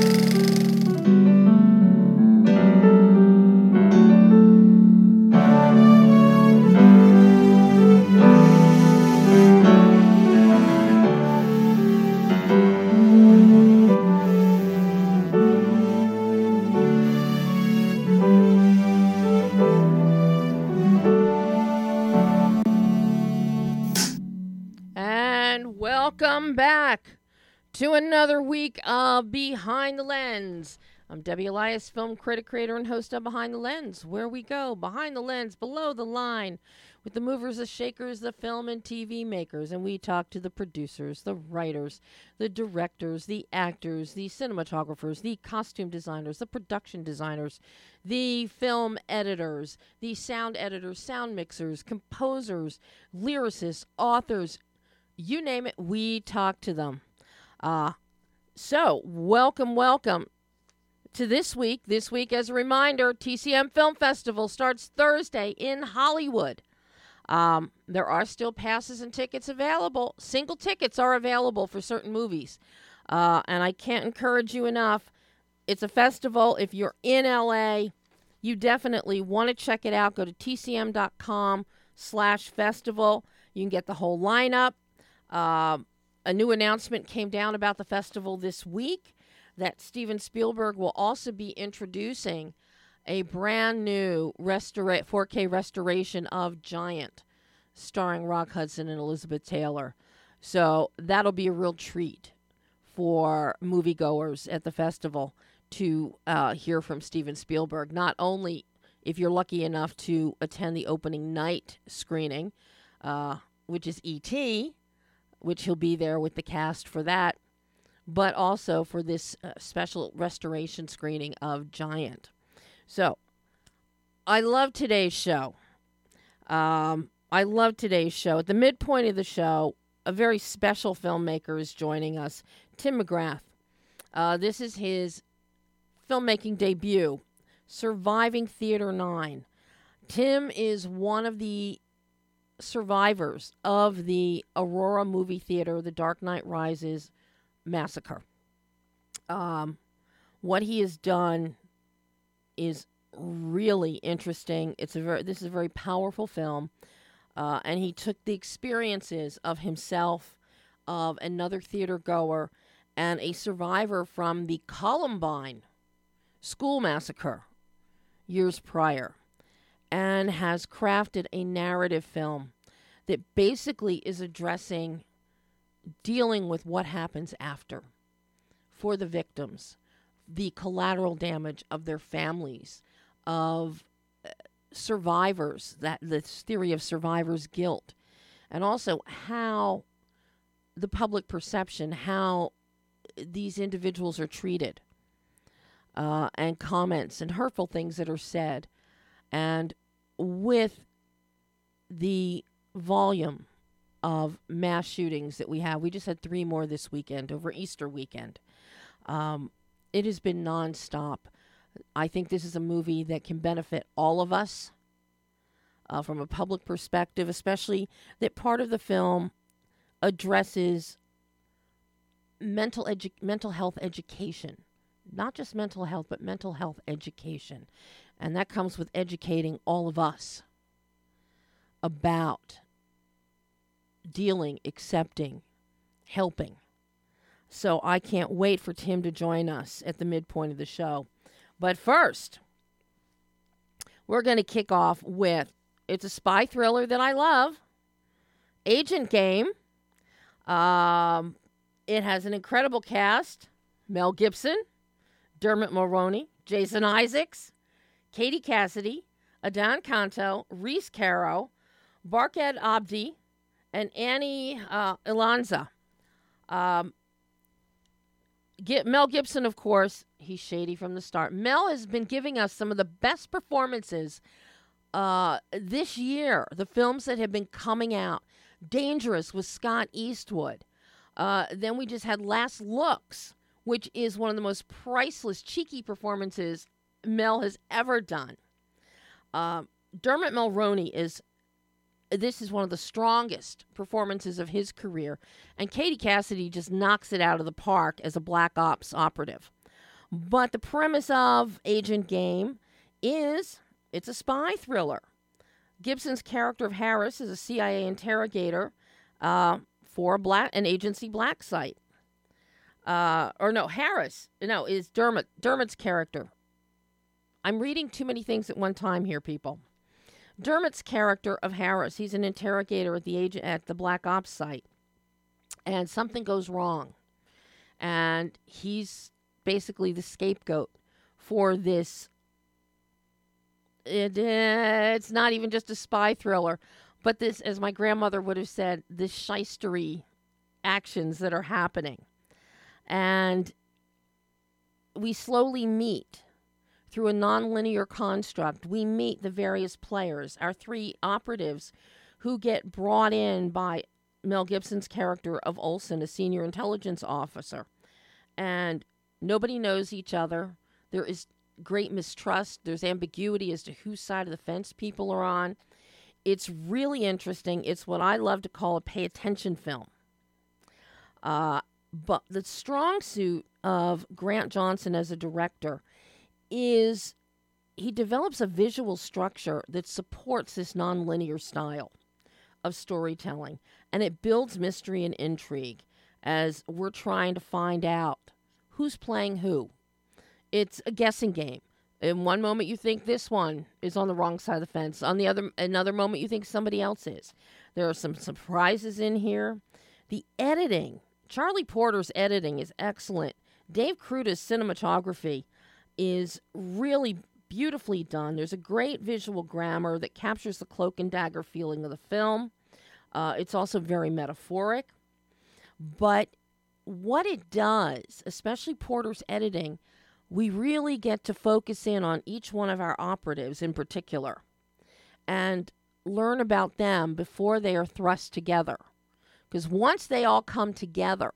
And to another week of Behind the Lens. I'm Debbie Elias, film critic, creator, and host of Behind the Lens, where we go behind the lens, below the line, with the movers, the shakers, the film and TV makers, and we talk to the producers, the writers, the directors, the actors, the cinematographers, the costume designers, the production designers, the film editors, the sound editors, sound mixers, composers, lyricists, authors, you name it, we talk to them. Uh, so, welcome, welcome to this week. This week, as a reminder, TCM Film Festival starts Thursday in Hollywood. Um, there are still passes and tickets available. Single tickets are available for certain movies. Uh, and I can't encourage you enough. It's a festival. If you're in LA, you definitely want to check it out. Go to tcm.com slash festival. You can get the whole lineup. Uh, a new announcement came down about the festival this week that Steven Spielberg will also be introducing a brand new restora- 4K restoration of Giant, starring Rock Hudson and Elizabeth Taylor. So that'll be a real treat for moviegoers at the festival to uh, hear from Steven Spielberg. Not only if you're lucky enough to attend the opening night screening, uh, which is E.T., which he'll be there with the cast for that, but also for this uh, special restoration screening of Giant. So, I love today's show. Um, I love today's show. At the midpoint of the show, a very special filmmaker is joining us, Tim McGrath. Uh, this is his filmmaking debut, Surviving Theater 9. Tim is one of the survivors of the Aurora movie theater, The Dark Knight Rises massacre. Um, what he has done is really interesting. It's a very this is a very powerful film, uh, and he took the experiences of himself, of another theater goer, and a survivor from the Columbine school massacre years prior, and has crafted a narrative film that basically is addressing dealing with what happens after for the victims, the collateral damage of their families, of uh, survivors, that this theory of survivor's guilt, and also how the public perception, how these individuals are treated, uh, and comments and hurtful things that are said, and with the volume of mass shootings that we have. We just had three more this weekend over Easter weekend. Um, it has been nonstop. I think this is a movie that can benefit all of us uh, from a public perspective, especially that part of the film addresses mental edu- mental health education, not just mental health, but mental health education, and that comes with educating all of us about dealing, accepting, helping. So I can't wait for Tim to join us at the midpoint of the show. But first, we're going to kick off with it's a spy thriller that I love Agent Game. Um, it has an incredible cast Mel Gibson, Dermot Mulroney, Jason Isaacs, Katie Cassidy, Adan Canto, Rhys Coiro, Barkhad Abdi, and Annie uh, Ilonzeh. Um, Get Mel Gibson, of course, he's shady from the start. Mel has been giving us some of the best performances uh, this year. The films that have been coming out. Dangerous with Scott Eastwood. Uh, then we just had Last Looks, which is one of the most priceless, cheeky performances Mel has ever done. Uh, Dermot Mulroney is this is one of the strongest performances of his career. And Katie Cassidy just knocks it out of the park as a black ops operative. But the premise of Agent Game is it's a spy thriller. Gibson's character of Harris is a CIA interrogator uh, for black an agency black site. Uh, or no, Harris. No, is Dermot Dermot's character. I'm reading too many things at one time here, people. Dermot's character of Harris. He's an interrogator at the agent at the Black Ops site, and something goes wrong, and he's basically the scapegoat for this. It, it's not even just a spy thriller, but this, as my grandmother would have said, this shystery actions that are happening, and we slowly meet through a nonlinear construct, we meet the various players, our three operatives who get brought in by Mel Gibson's character of Olson, a senior intelligence officer. And nobody knows each other. There is great mistrust. There's ambiguity as to whose side of the fence people are on. It's really interesting. It's what I love to call a pay attention film. Uh, but the strong suit of Grant Johnson as a director is he develops a visual structure that supports this nonlinear style of storytelling and it builds mystery and intrigue as we're trying to find out who's playing who. It's a guessing game. In one moment you think this one is on the wrong side of the fence. On the other another moment you think somebody else is. There are some surprises in here. The editing, Charlie Porter's editing is excellent. Dave Kruta's cinematography is really beautifully done. There's a great visual grammar that captures the cloak and dagger feeling of the film. Uh, it's also very metaphoric. But what it does, especially Porter's editing, we really get to focus in on each one of our operatives in particular and learn about them before they are thrust together. Because once they all come together,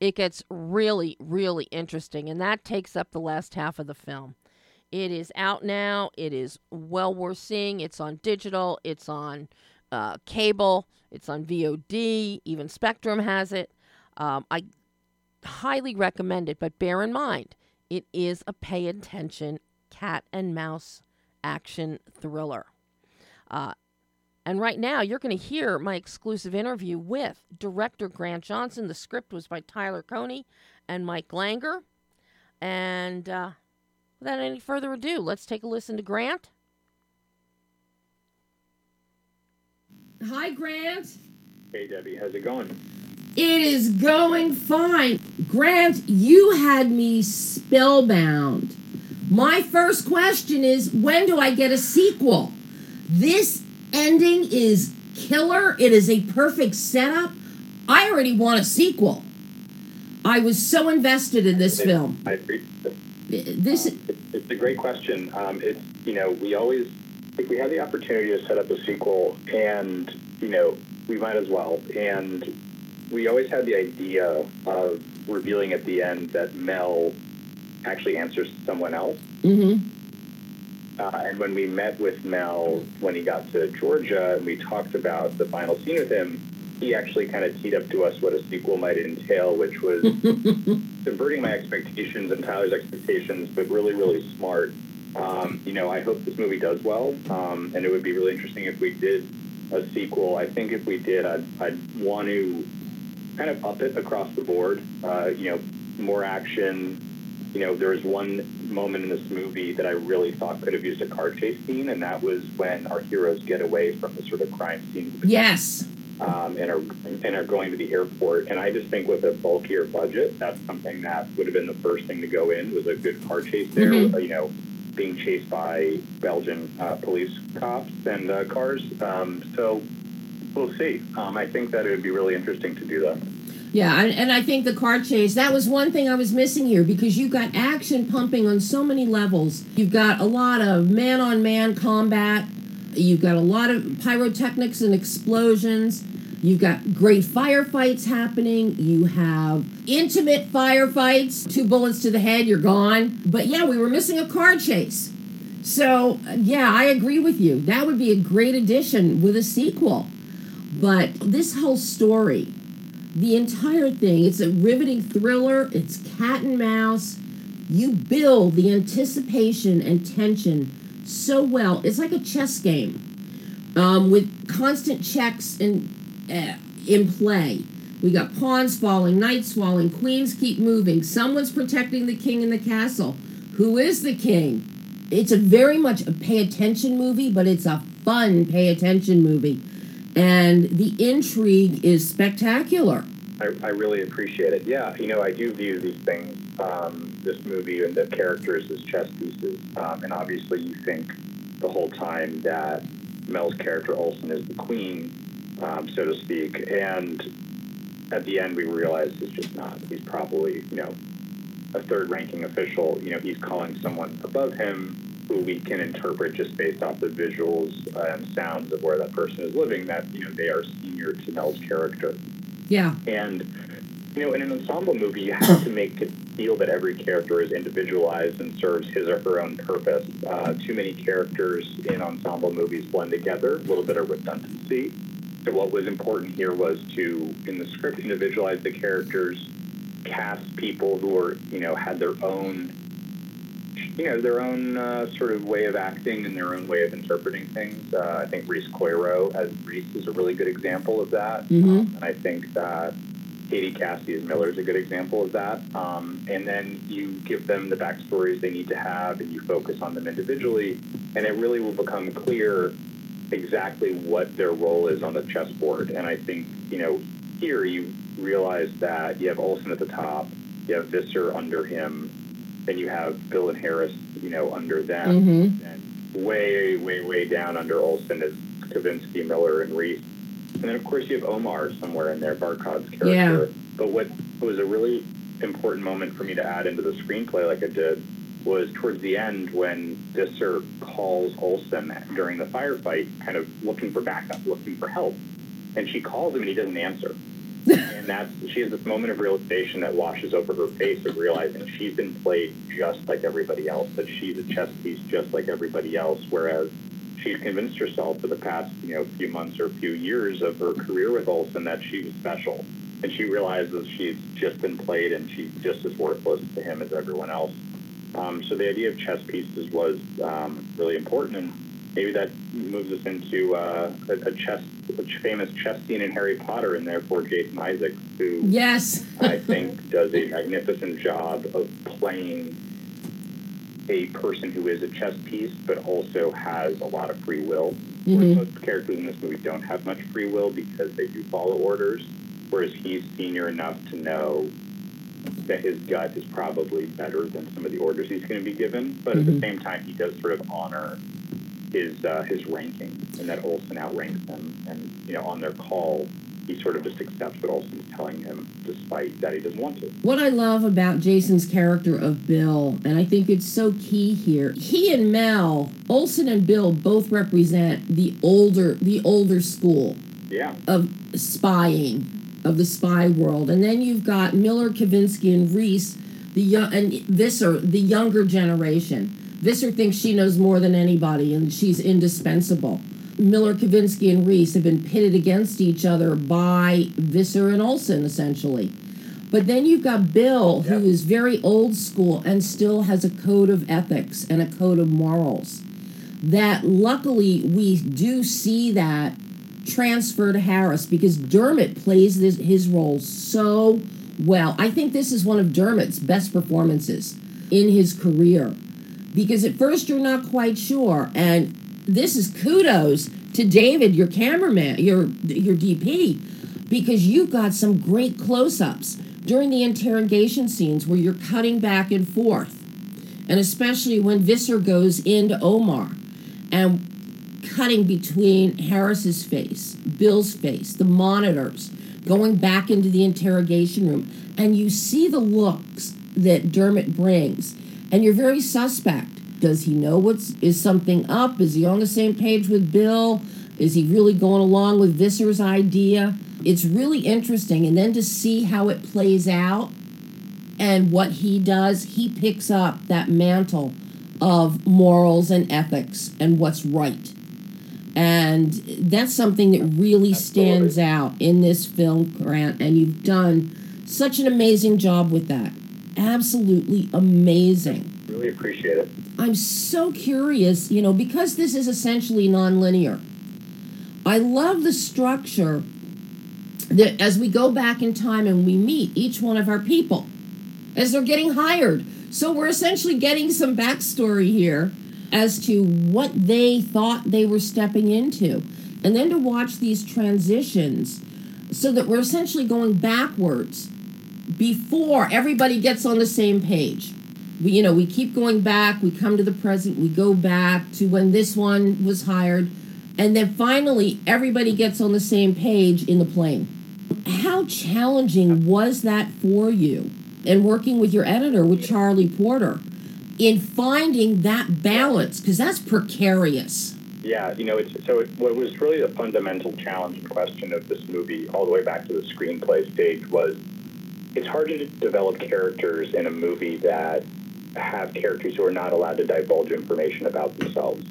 it gets really, really interesting. And that takes up the last half of the film. It is out now. It is well worth seeing. It's on digital, it's on uh, cable, it's on VOD. Even Spectrum has it. Um, I highly recommend it, but bear in mind, it is a pay attention cat and mouse action thriller. Uh, and right now, you're going to hear my exclusive interview with director Grant Johnson. The script was by Tyler Konney and Mike Langer. And uh, without any further ado, let's take a listen to Grant. Hi, Grant. Hey, Debbie. How's it going? It is going fine. Grant, you had me spellbound. My first question is when do I get a sequel? This ending is killer. It is a perfect setup. I already want a sequel. I was so invested in this film. I. This it's a great question. Um, it's you know we always if we had the opportunity to set up a sequel, and you know we might as well. And we always had the idea of revealing at the end that Mel actually answers someone else. Mm-hmm. Uh, and when we met with Mel when he got to Georgia and we talked about the final scene with him, he actually kind of teed up to us what a sequel might entail, which was subverting my expectations and Tyler's expectations, but really, really smart. Um, you know, I hope this movie does well, um, and it would be really interesting if we did a sequel. I think if we did, I'd, I'd want to kind of up it across the board. Uh, you know, more action, you know, there was one moment in this movie that I really thought could have used a car chase scene, and that was when our heroes get away from the sort of crime scene. Yes. Um, and are and are going to the airport, and I just think with a bulkier budget, that's something that would have been the first thing to go in was a good car chase there. Mm-hmm. You know, being chased by Belgian uh, police cops and uh, cars. Um, so we'll see. Um, I think that it would be really interesting to do that. Yeah, and I think the car chase, that was one thing I was missing here because you've got action pumping on so many levels. You've got a lot of man on man combat, you've got a lot of pyrotechnics and explosions. You've got great firefights happening. You have intimate firefights, two bullets to the head, you're gone. But yeah, we were missing a car chase. So, yeah, I agree with you. That would be a great addition with a sequel. But this whole story, the entire thing. It's a riveting thriller. It's cat and mouse. you build the anticipation and tension so well. It's like a chess game um, with constant checks in uh, in play. We got pawns falling, knights falling, queens keep moving. Someone's protecting the king in the castle. Who is the king? It's a very much a pay attention movie, but it's a fun pay attention movie. And the intrigue is spectacular. I, I really appreciate it. Yeah, you know, I do view these things, um, this movie and the characters as chess pieces. Um, and obviously, you think the whole time that Mel's character Olsen is the queen, um, so to speak. And at the end, we realize it's just not. He's probably, you know, a third ranking official. You know, he's calling someone above him we can interpret just based off the visuals and sounds of where that person is living that, you know, they are senior to Mel's character. Yeah. And, you know, in an ensemble movie, you have to make it feel that every character is individualized and serves his or her own purpose. Uh, too many characters in ensemble movies blend together, a little bit of redundancy. So what was important here was to, in the script, individualize the characters, cast people who were, you know, had their own, you know, their own uh, sort of way of acting and their own way of interpreting things. Uh, I think Rhys Coiro as Reese is a really good example of that. Mm-hmm. Um, and I think that Katie Cassidy as Miller is a good example of that. Um, and then you give them the backstories they need to have, and you focus on them individually, and it really will become clear exactly what their role is on the chessboard. And I think you know here you realize that you have Olsen at the top, you have Visser under him, and you have Bill and Harris, you know, under them, Mhm. and way, way, way down under Olson is Kavinsky, Miller, and Reese. And then, of course, you have Omar somewhere in there, Barkhad's character. Yeah. But what was a really important moment for me to add into the screenplay, like I did, was towards the end when Visser calls Olson during the firefight, kind of looking for backup, looking for help. And she calls him and he doesn't answer. And that's she has this moment of realization that washes over her face of realizing she's been played just like everybody else, that she's a chess piece just like everybody else, whereas she's convinced herself for the past, you know, few months or a few years of her career with Olsen that she was special. And she realizes she's just been played and she's just as worthless to him as everyone else. Um, so the idea of chess pieces was um, really important, and maybe that moves us into uh, a, a chess, a famous chess scene in Harry Potter, and therefore Jason Isaacs, who Yes. I think does a magnificent job of playing a person who is a chess piece, but also has a lot of free will. Mhm. Most characters in this movie don't have much free will because they do follow orders, whereas he's senior enough to know that his gut is probably better than some of the orders he's going to be given. But at the Mhm. same time, he does sort of honor his uh, his ranking, and that Olson outranks him. And you know, on their call, he sort of just accepts what Olsen's telling him, despite that he doesn't want to. What I love about Jason's character of Bill, and I think it's so key here, he and Mel, Olson and Bill both represent the older the older school Yeah, of spying, of the spy world. And then you've got Miller, Kavinsky, and Reese, the young and this Visser, the younger generation. Visser thinks she knows more than anybody and she's indispensable. Miller, Kavinsky, and Reese have been pitted against each other by Visser and Olsen, essentially. But then you've got Bill, who Yeah. is very old school and still has a code of ethics and a code of morals. That luckily we do see that transfer to Harris because Dermot plays this, his role so well. I think this is one of Dermot's best performances in his career because at first you're not quite sure, and this is kudos to David, your cameraman, your your DP, because you got some great close-ups during the interrogation scenes where you're cutting back and forth, and especially when Visser goes into Omar, and cutting between Harris's face, Bill's face, the monitors, going back into the interrogation room, and you see the looks that Dermot brings, and you're very suspect. Does he know what's is something up? Is he on the same page with Bill? Is he really going along with Visser's idea? It's really interesting, and then to see how it plays out and what he does, he picks up that mantle of morals and ethics and what's right. And that's something that really stands out in this film, Grant, and you've done such an amazing job with that. Absolutely amazing. Really appreciate it. I'm so curious, you know, because this is essentially nonlinear. I love the structure that as we go back in time and we meet each one of our people as they're getting hired. So we're essentially getting some backstory here as to what they thought they were stepping into. And then to watch these transitions so that we're essentially going backwards before everybody gets on the same page. We, you know, we keep going back, we come to the present, we go back to when this one was hired, and then finally everybody gets on the same page in the plane. How challenging was that for you? And working with your editor, with Charlie Porter, in finding that balance, because that's precarious. Yeah, you know, it's so it, what was really the fundamental challenge and question of this movie, all the way back to the screenplay stage, was it's hard to develop characters in a movie that have characters who are not allowed to divulge information about themselves.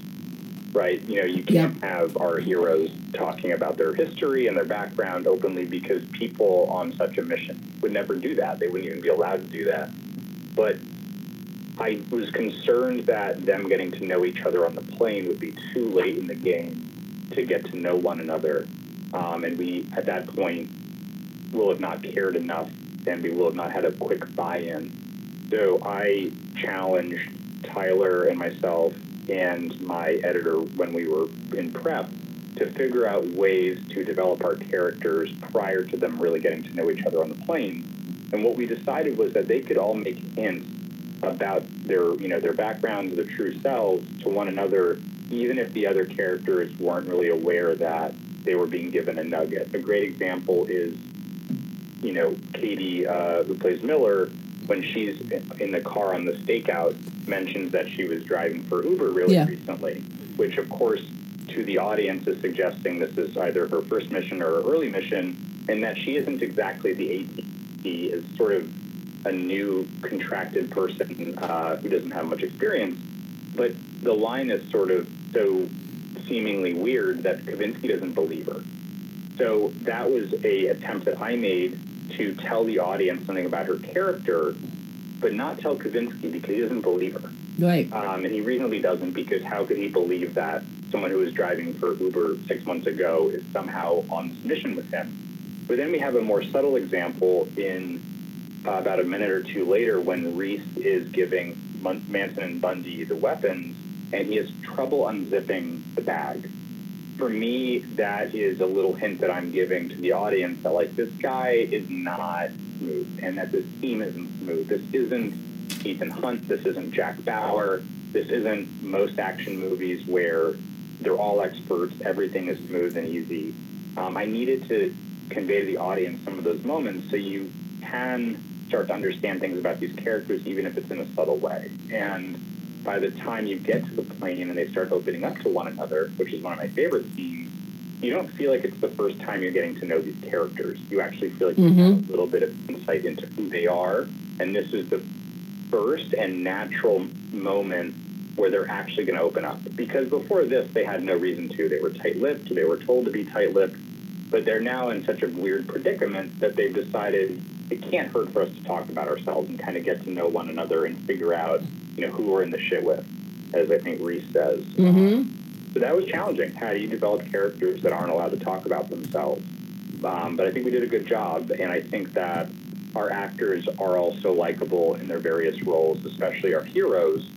Right? You know, you can't have our heroes talking about their history and their background openly because people on such a mission would never do that. They wouldn't even be allowed to do that. But I was concerned that them getting to know each other on the plane would be too late in the game to get to know one another. Um, and we, at that point, will have not cared enough we will not had a quick buy in. So I challenged Tyler and myself and my editor when we were in prep to figure out ways to develop our characters prior to them really getting to know each other on the plane. And what we decided was that they could all make hints about their you know their backgrounds, their true selves to one another, even if the other characters weren't really aware that they were being given a nugget. A great example is, you know, Katie, uh, who plays Miller, when she's in the car on the stakeout, mentions that she was driving for Uber really yeah. recently, which of course to the audience is suggesting this is either her first mission or her early mission, and that she isn't exactly the AT is sort of a new contracted person uh, who doesn't have much experience. But the line is sort of so seemingly weird that Kavinsky doesn't believe her. So that was a attempt that I made to tell the audience something about her character, but not tell Kavinsky because he doesn't believe her. Right. Um, and he reasonably doesn't because how could he believe that someone who was driving for Uber six months ago is somehow on this mission with him? But then we have a more subtle example in uh, about a minute or two later when Reese is giving Manson and Bundy the weapons and he has trouble unzipping the bag. For me, that is a little hint that I'm giving to the audience that like this guy is not smooth and that this team isn't smooth. This isn't Ethan Hunt. This isn't Jack Bauer. This isn't most action movies where they're all experts. Everything is smooth and easy. Um, I needed to convey to the audience some of those moments so you can start to understand things about these characters, even if it's in a subtle way. And by the time you get to the plane and they start opening up to one another, which is one of my favorite scenes, you don't feel like it's the first time you're getting to know these characters. You actually feel like mm-hmm. you have a little bit of insight into who they are. And this is the first and natural moment where they're actually going to open up. Because before this, they had no reason to. They were tight lipped, they were told to be tight lipped, but they're now in such a weird predicament that they've decided it can't hurt for us to talk about ourselves and kind of get to know one another and figure out, you know, who we're in the shit with, as I think Reese says. Mm-hmm. So that was challenging. How do you develop characters that aren't allowed to talk about themselves? Um, but I think we did a good job, and I think that our actors are also likable in their various roles, especially our heroes.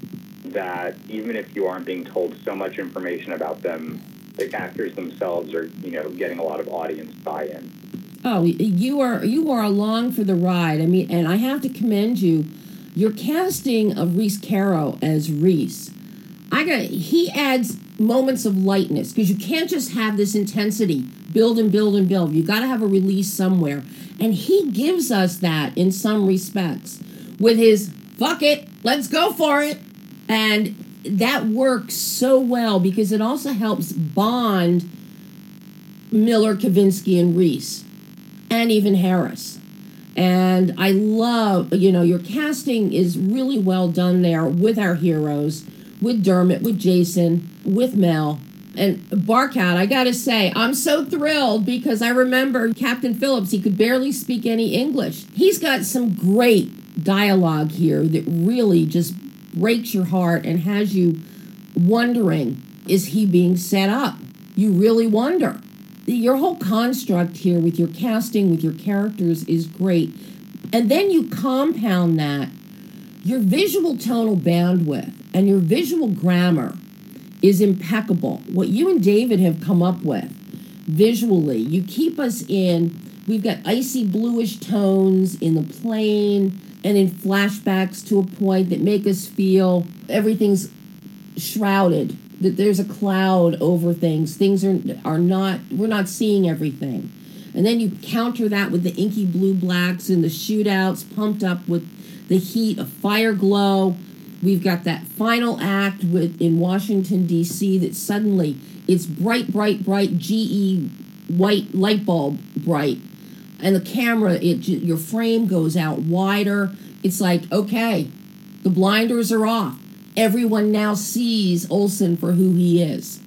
That even if you aren't being told so much information about them, the actors themselves are, you know, getting a lot of audience buy-in. Oh, you are you are along for the ride. I mean, and I have to commend you. Your casting of Rhys Coiro as Reese, I got he adds moments of lightness because you can't just have this intensity build and build and build. You got to have a release somewhere, and he gives us that in some respects with his "fuck it, let's go for it," and that works so well because it also helps bond Miller, Kavinsky, and Reese and even Harris. And I love, you know, your casting is really well done there with our heroes, with Dermot, with Jason, with Mel. And Barkhad, I gotta say, I'm so thrilled because I remember Captain Phillips, he could barely speak any English. He's got some great dialogue here that really just breaks your heart and has you wondering is he being set up? You really wonder. Your whole construct here with your casting, with your characters, is great. And then you compound that. Your visual tonal bandwidth and your visual grammar is impeccable. What you and David have come up with visually, you keep us in, we've got icy bluish tones in the plane and in flashbacks to a point that make us feel everything's shrouded that there's a cloud over things. Things are are not we're not seeing everything. And then you counter that with the inky blue blacks and the shootouts pumped up with the heat of fire glow. We've got that final act with in washington d.c that suddenly it's bright bright bright ge white light bulb bright. And the camera it your frame goes out wider. It's like okay the blinders are off everyone now sees Olson for who he is.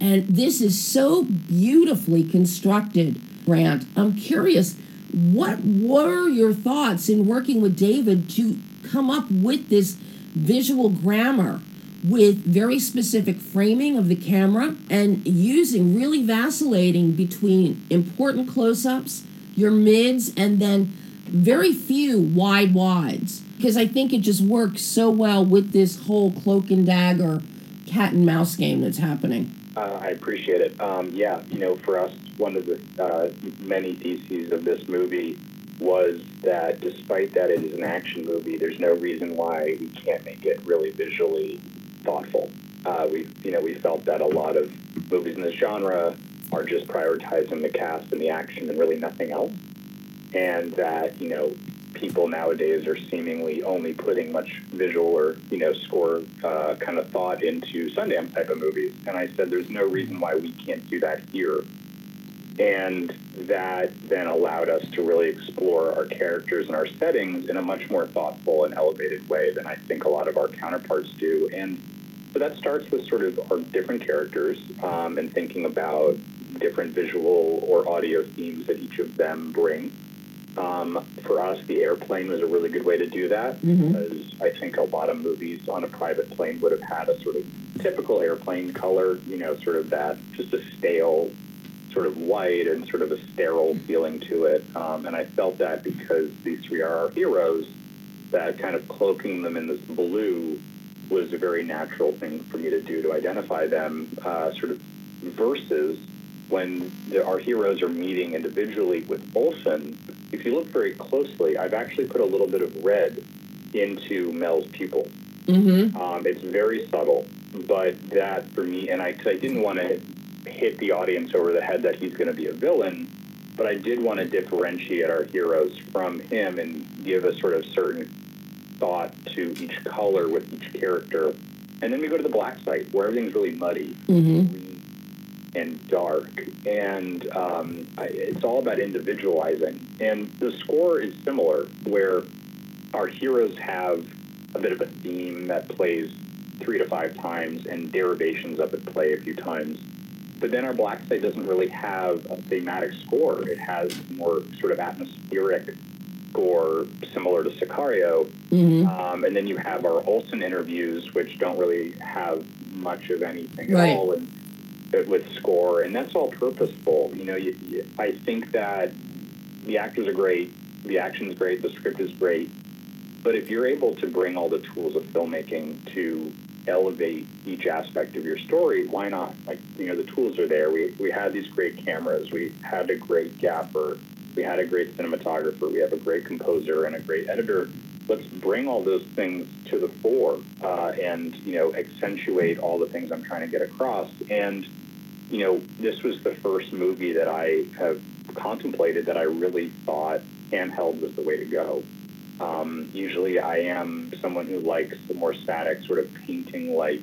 And this is so beautifully constructed, Grant. I'm curious, what were your thoughts in working with David to come up with this visual grammar with very specific framing of the camera and using really vacillating between important close ups, your mids, and then very few wide wides? Because I think it just works so well with this whole cloak and dagger cat and mouse game that's happening. Uh, I appreciate it. Um, yeah, you know, for us, one of the uh, many theses of this movie was that despite that it is an action movie, there's no reason why we can't make it really visually thoughtful. Uh, we, you know, we felt that a lot of movies in this genre are just prioritizing the cast and the action and really nothing else, and that you know people nowadays are seemingly only putting much visual or you know score uh, kind of thought into Sundance type of movies. And I said, there's no reason why we can't do that here. And that then allowed us to really explore our characters and our settings in a much more thoughtful and elevated way than I think a lot of our counterparts do. And so that starts with sort of our different characters um, and thinking about different visual or audio themes that each of them bring um, for us, the airplane was a really good way to do that mm-hmm. because I think a lot of movies on a private plane would have had a sort of typical airplane color, you know, sort of that just a stale, sort of white and sort of a sterile feeling to it. Um, and I felt that because these three are our heroes, that kind of cloaking them in this blue was a very natural thing for me to do to identify them, uh, sort of versus when the, our heroes are meeting individually with Olsen, if you look very closely, I've actually put a little bit of red into Mel's pupil. Mm-hmm. Um, it's very subtle, but that for me, and I, I didn't want to hit the audience over the head that he's going to be a villain, but I did want to differentiate our heroes from him and give a sort of certain thought to each color with each character. And then we go to the black site where everything's really muddy. Mm-hmm and dark. And um, it's all about individualizing. And the score is similar, where our heroes have a bit of a theme that plays three to five times and derivations of it play a few times. But then our black site doesn't really have a thematic score. It has more sort of atmospheric score similar to Sicario. Mm-hmm. Um, and then you have our Olsen interviews, which don't really have much of anything right. at all. And with score, and that's all purposeful. You know, you, you, I think that the actors are great, the action's great, the script is great, but if you're able to bring all the tools of filmmaking to elevate each aspect of your story, why not? Like, you know, the tools are there. We, we had these great cameras. We had a great gaffer. We had a great cinematographer. We have a great composer and a great editor. Let's bring all those things to the fore uh, and, you know, accentuate all the things I'm trying to get across. And you know, this was the first movie that I have contemplated that I really thought handheld was the way to go. Um, usually I am someone who likes the more static sort of painting like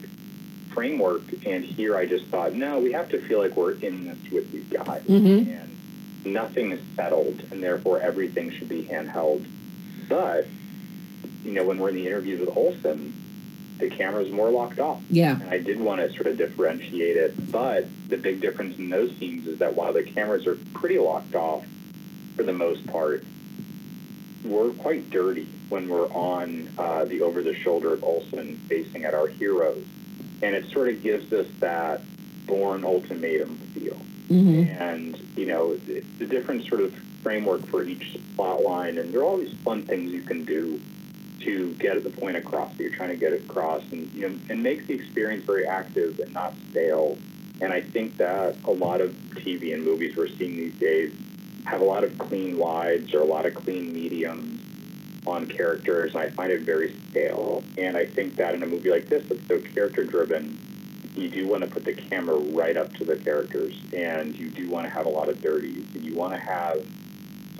framework. And here I just thought, no, we have to feel like we're in this with these guys. Mm-hmm. And nothing is settled, and therefore everything should be handheld. But, you know, when we're in the interviews with Olsen, the camera's more locked off. Yeah. And I did want to sort of differentiate it. But the big difference in those scenes is that while the cameras are pretty locked off for the most part, we're quite dirty when we're on uh, the over the shoulder of Olsen facing at our heroes. And it sort of gives us that Bourne Ultimatum feel. Mm-hmm. And, you know, the, the different sort of framework for each plot line. And there are all these fun things you can do to get the point across that you're trying to get across and, you know, and makes the experience very active and not stale. And I think that a lot of TV and movies we're seeing these days have a lot of clean wides or a lot of clean mediums on characters, and I find it very stale. And I think that in a movie like this, that's so character driven, you do want to put the camera right up to the characters, and you do want to have a lot of dirties, and you want to have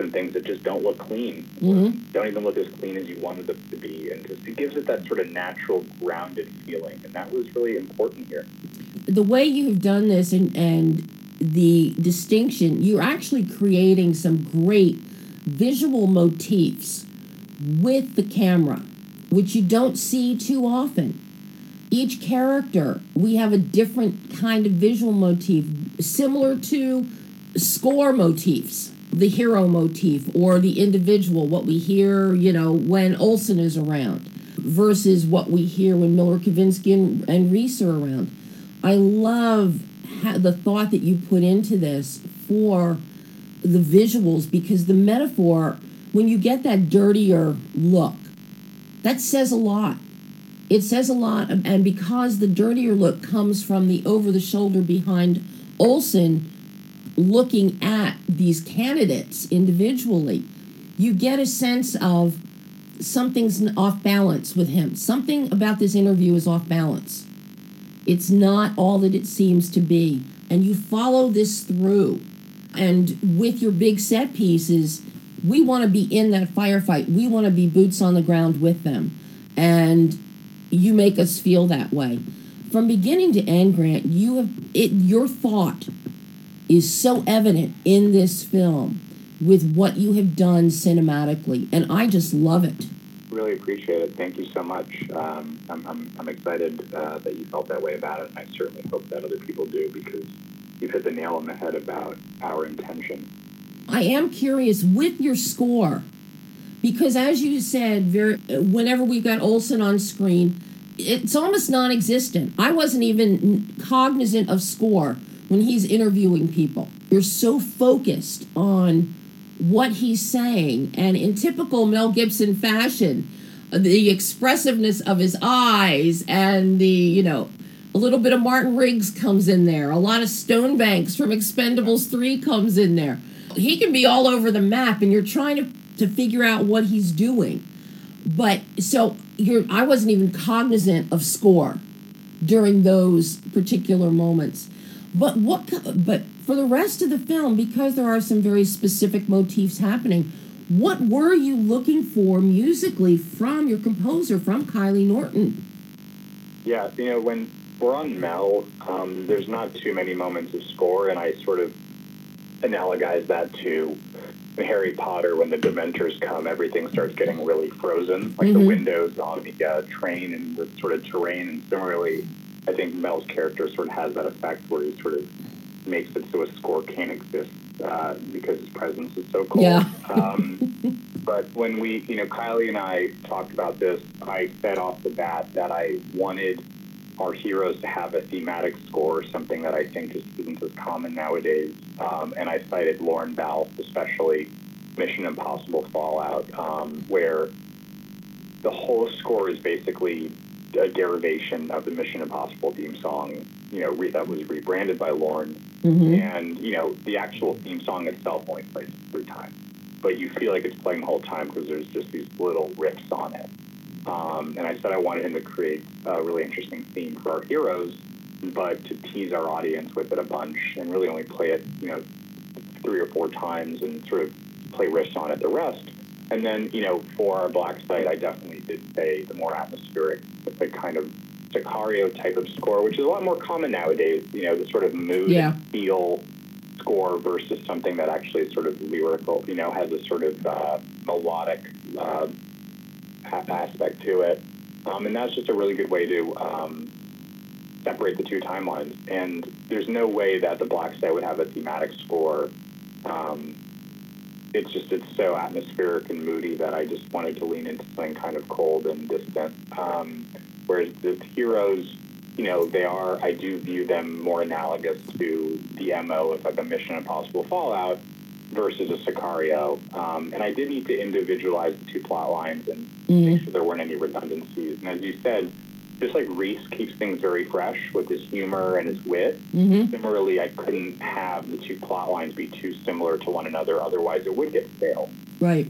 some things that just don't look clean, Mhm. don't even look as clean as you wanted them to be, and just it gives it that sort of natural, grounded feeling, and that was really important here. the way you've done this and and the distinction you're actually creating some great visual motifs with the camera which you don't see too often each character we have a different kind of visual motif similar to score motifs the hero motif or the individual what we hear you know when olson is around versus what we hear when miller kavinsky and, and reese are around I love ha- the thought that you put into this for the visuals because the metaphor, when you get that dirtier look, that says a lot. It says a lot, and because the dirtier look comes from the over the shoulder behind Olson looking at these candidates individually, you get a sense of something's off balance with him. Something about this interview is off balance. It's not all that it seems to be. And you follow this through. And with your big set pieces, we want to be in that firefight. We want to be boots on the ground with them. And you make us feel that way. From beginning to end, Grant, you have it your thought is so evident in this film with what you have done cinematically. And I just love it. Really appreciate it. Thank you so much. Um, I'm, I'm, I'm excited uh, that you felt that way about it, and I certainly hope that other people do because you've hit the nail on the head about our intention. I am curious with your score, because as you said, very, whenever we've got Olson on screen, it's almost non-existent. I wasn't even cognizant of score when he's interviewing people. You're so focused on what he's saying, and in typical Mel Gibson fashion, uh, the expressiveness of his eyes and the you know a little bit of Martin Riggs comes in there. A lot of Stonebanks from Expendables 3 comes in there. He can be all over the map and you're trying to, to figure out what he's doing. But so you're I wasn't even cognizant of score during those particular moments. But what but for the rest of the film because there are some very specific motifs happening, what were you looking for musically from your composer from Kylie Norton? Yeah, you know, when we're on Mel, um, there's not too many moments of score, and I sort of analogize that to Harry Potter when the Dementors come, everything starts getting really frozen, like the Mhm. windows on the uh, train and the sort of terrain. And similarly, I think Mel's character sort of has that effect where he sort of makes it so a score can't exist uh, because his presence is so cold. Yeah. um, but when we, you know, Kylie and I talked about this, I said off the bat that I wanted our heroes to have a thematic score, something that I think just isn't as common nowadays. Um, and I cited Lorne Balfe, especially Mission Impossible Fallout, um, where the whole score is basically a derivation of the Mission Impossible theme song, you know, re- that was rebranded by Lorne. Mm-hmm. And, you know, the actual theme song itself only plays three times. But you feel like it's playing the whole time because there's just these little riffs on it. Um, and I said I wanted him to create a really interesting theme for our heroes, but to tease our audience with it a bunch and really only play it, you know, three or four times and sort of play riffs on it the rest. And then, you know, for our black site, I definitely did say the more atmospheric, the kind of Sicario type of score, which is a lot more common nowadays, you know, the sort of mood Yeah. feel score versus something that actually is sort of lyrical, you know, has a sort of uh, melodic uh, aspect to it. Um, and that's just a really good way to um, separate the two timelines. And there's no way that the Black Site would have a thematic score um, it's just it's so atmospheric and moody that I just wanted to lean into something kind of cold and distant. Um, whereas the heroes, you know, they are I do view them more analogous to the mo of like a Mission Impossible Fallout versus a Sicario. Um, and I did need to individualize the two plot lines and mm-hmm. make sure there weren't any redundancies. And as you said, just like Rhys keeps things very fresh with his humor and his wit. Mm-hmm. Similarly, I couldn't have the two plot lines be too similar to one another, otherwise it would get stale. Right.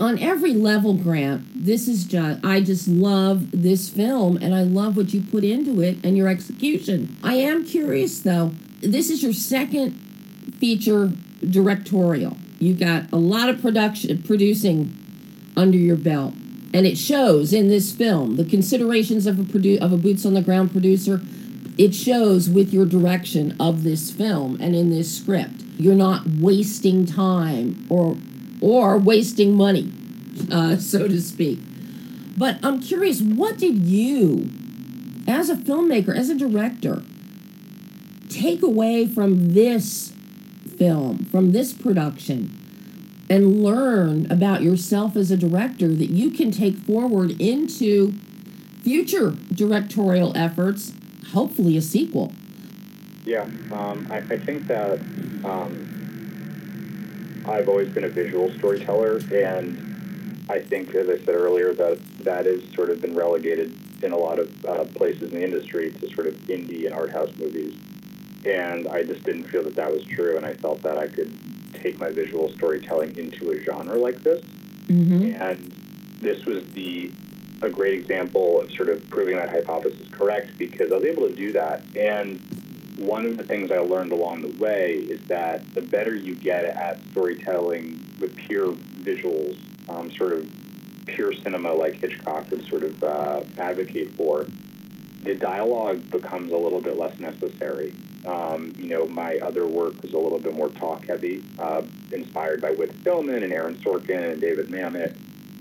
On every level, Grant, this is just, I just love this film and I love what you put into it and your execution. I am curious though, this is your second feature directorial. You've got a lot of production producing under your belt and it shows in this film the considerations of a produ- of a boots on the ground producer. It shows with your direction of this film and in this script you're not wasting time or or wasting money uh, so to speak. But i'm curious what did you as a filmmaker as a director take away from this film from this production and learn about yourself as a director that you can take forward into future directorial efforts, hopefully a sequel. Yeah, um, I, I, think that um, I've always been a visual storyteller, and I think, as I said earlier, that that has sort of been relegated in a lot of uh, places in the industry to sort of indie and art house movies. And I just didn't feel that that was true, and I felt that I could take my visual storytelling into a genre like this. Mm-hmm. And this was the a great example of sort of proving that hypothesis correct because I was able to do that. And one of the things I learned along the way is that the better you get at storytelling with pure visuals, um, sort of pure cinema like Hitchcock would sort of uh, advocate for, the dialogue becomes a little bit less necessary. Um, you know, my other work was a little bit more talk heavy, uh, inspired by Whit Stillman and Aaron Sorkin and David Mamet.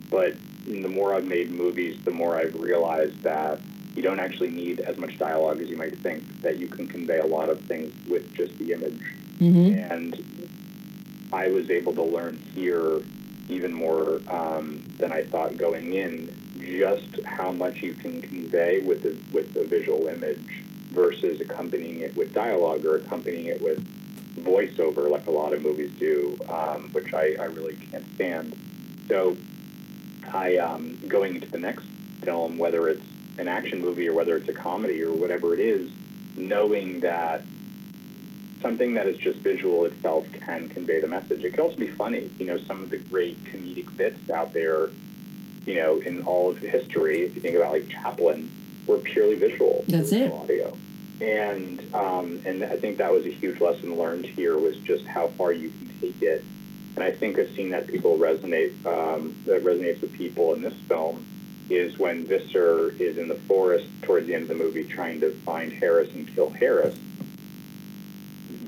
But the more I've made movies, the more I've realized that you don't actually need as much dialogue as you might think, that you can convey a lot of things with just the image. Mm-hmm. And I was able to learn here even more um, than I thought going in, just how much you can convey with the, with the visual image versus accompanying it with dialogue or accompanying it with voiceover like a lot of movies do, um, which I, I, really can't stand. So I, um, going into the next film, whether it's an action movie or whether it's a comedy or whatever it is, knowing that something that is just visual itself can convey the message. It can also be funny. You know, some of the great comedic bits out there, you know, in all of history, if you think about like Chaplin, were purely visual. That's it. Audio. And um, and I think that was a huge lesson learned here was just how far you can take it. And I think a scene that people resonate um, that resonates with people in this film is when Visser is in the forest towards the end of the movie trying to find Harris and kill Harris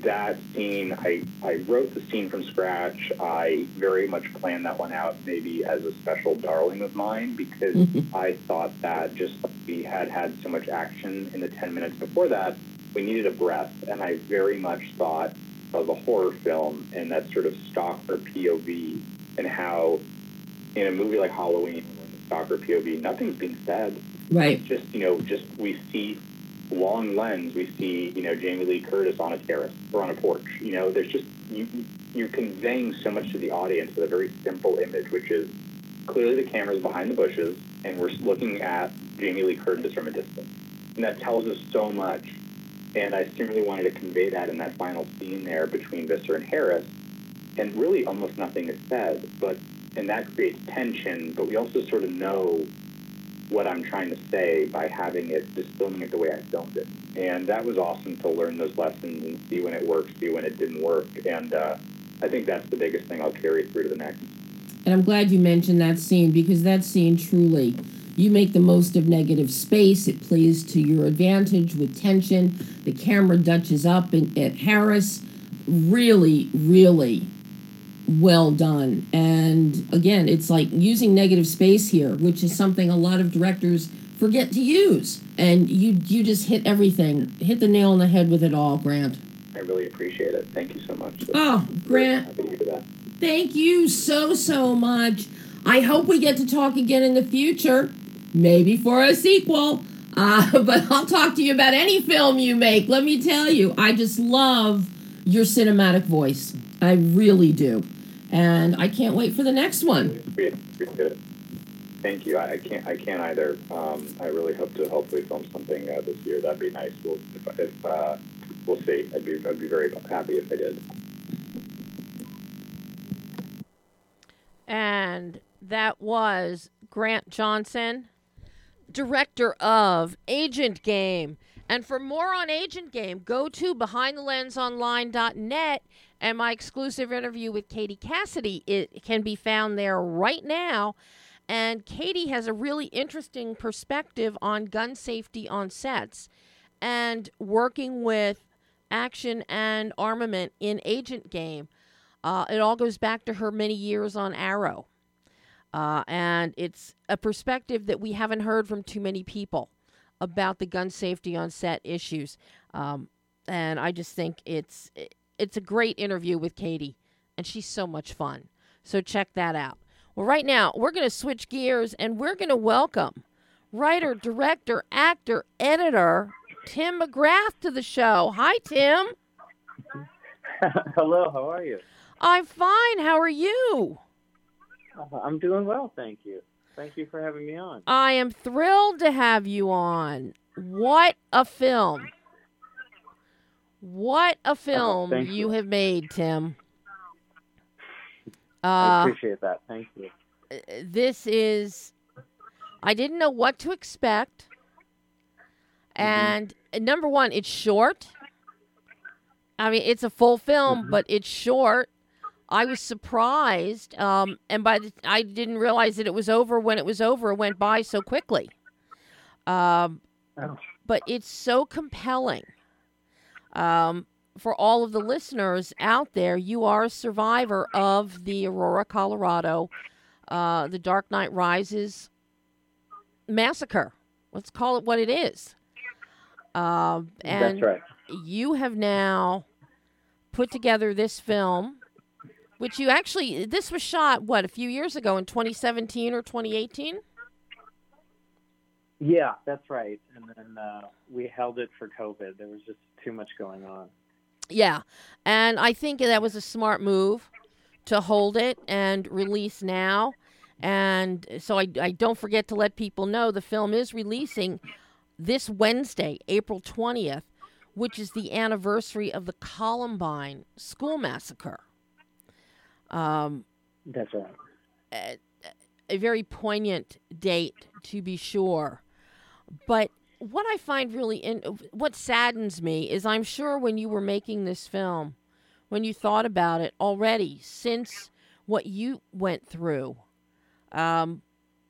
that scene, I, I wrote the scene from scratch. I very much planned that one out maybe as a special darling of mine because mm-hmm. I thought that just we had had so much action in the 10 minutes before that, we needed a breath. And I very much thought of a horror film and that sort of stalker POV and how in a movie like Halloween, when the stalker POV, nothing's being said. Right. It's just, you know, just we see long lens, we see, you know, Jamie Lee Curtis on a terrace or on a porch. You know, there's just, you, you're conveying so much to the audience with a very simple image, which is clearly the camera's behind the bushes and we're looking at Jamie Lee Curtis from a distance. And that tells us so much. And I certainly wanted to convey that in that final scene there between Visser and Harris. And really almost nothing is said, but and that creates tension, but we also sort of know what I'm trying to say by having it, just filming it the way I filmed it. And that was awesome to learn those lessons and see when it worked, see when it didn't work. And uh, I think that's the biggest thing I'll carry through to the next. And I'm glad you mentioned that scene because that scene truly, you make the most of negative space. It plays to your advantage with tension. The camera dutches up and at Harris. Really, really well done. And again, it's like using negative space here, which is something a lot of directors forget to use. And you you just hit everything, hit the nail on the head with it all, Grant. I really appreciate it. Thank you so much. oh, Grant. Thank you so, so much. I hope we get to talk again in the future, maybe for a sequel. Uh, but I'll talk to you about any film you make. Let me tell you, I just love your cinematic voice. I really do. And I can't wait for the next one. Thank you. I can't. I can't either. Um, I really hope to hopefully film something uh, this year. That'd be nice. We'll, if, if uh, we'll see. I'd be. I'd be very happy if I did. And that was Grant Johnson, director of Agent Game. And for more on Agent Game, go to behindthelensonline.net and my exclusive interview with Katie Cassidy. It can be found there right now. And Katie has a really interesting perspective on gun safety on sets and working with action and armament in Agent Game. Uh, it all goes back to her many years on Arrow. Uh, and it's a perspective that we haven't heard from too many people about the gun safety on set issues. Um, and I just think it's it's a great interview with Katie, and she's so much fun. So check that out. Well, right now we're going to switch gears and we're going to welcome writer, director, actor, editor Tim McGrath to the show. Hi, Tim. Hello. How are you? I'm fine. How are you? Uh, I'm doing well, thank you. Thank you for having me on. I am thrilled to have you on. What a film. What a film oh, you, you, have made, Tim. Uh, I appreciate that. Thank you. Uh, this is, I didn't know what to expect. Mm-hmm. And mm-hmm. number one, it's short. I mean, it's a full film, mm-hmm. but it's short. I was surprised, um, and by the, I didn't realize that it was over when it was over. It went by so quickly. Um, oh. But it's so compelling. Um, for all of the listeners out there, you are a survivor of the Aurora, Colorado, uh, the Dark Knight Rises massacre. Let's call it what it is. Uh, and That's right. you have now put together this film which you actually this was shot what a few years ago in 2017 or 2018 yeah that's right. And then uh, we held it for covid. There was just too much going on. Yeah. And i think that was a smart move to hold it and release now. And so I, I don't forget to let people know the film is releasing this wednesday april 20th which is the anniversary of the columbine school massacre. Um, That's right. A, a very poignant date, to be sure. But what I find really in what saddens me is I'm sure when you were making this film, when you thought about it already, since what you went through, um,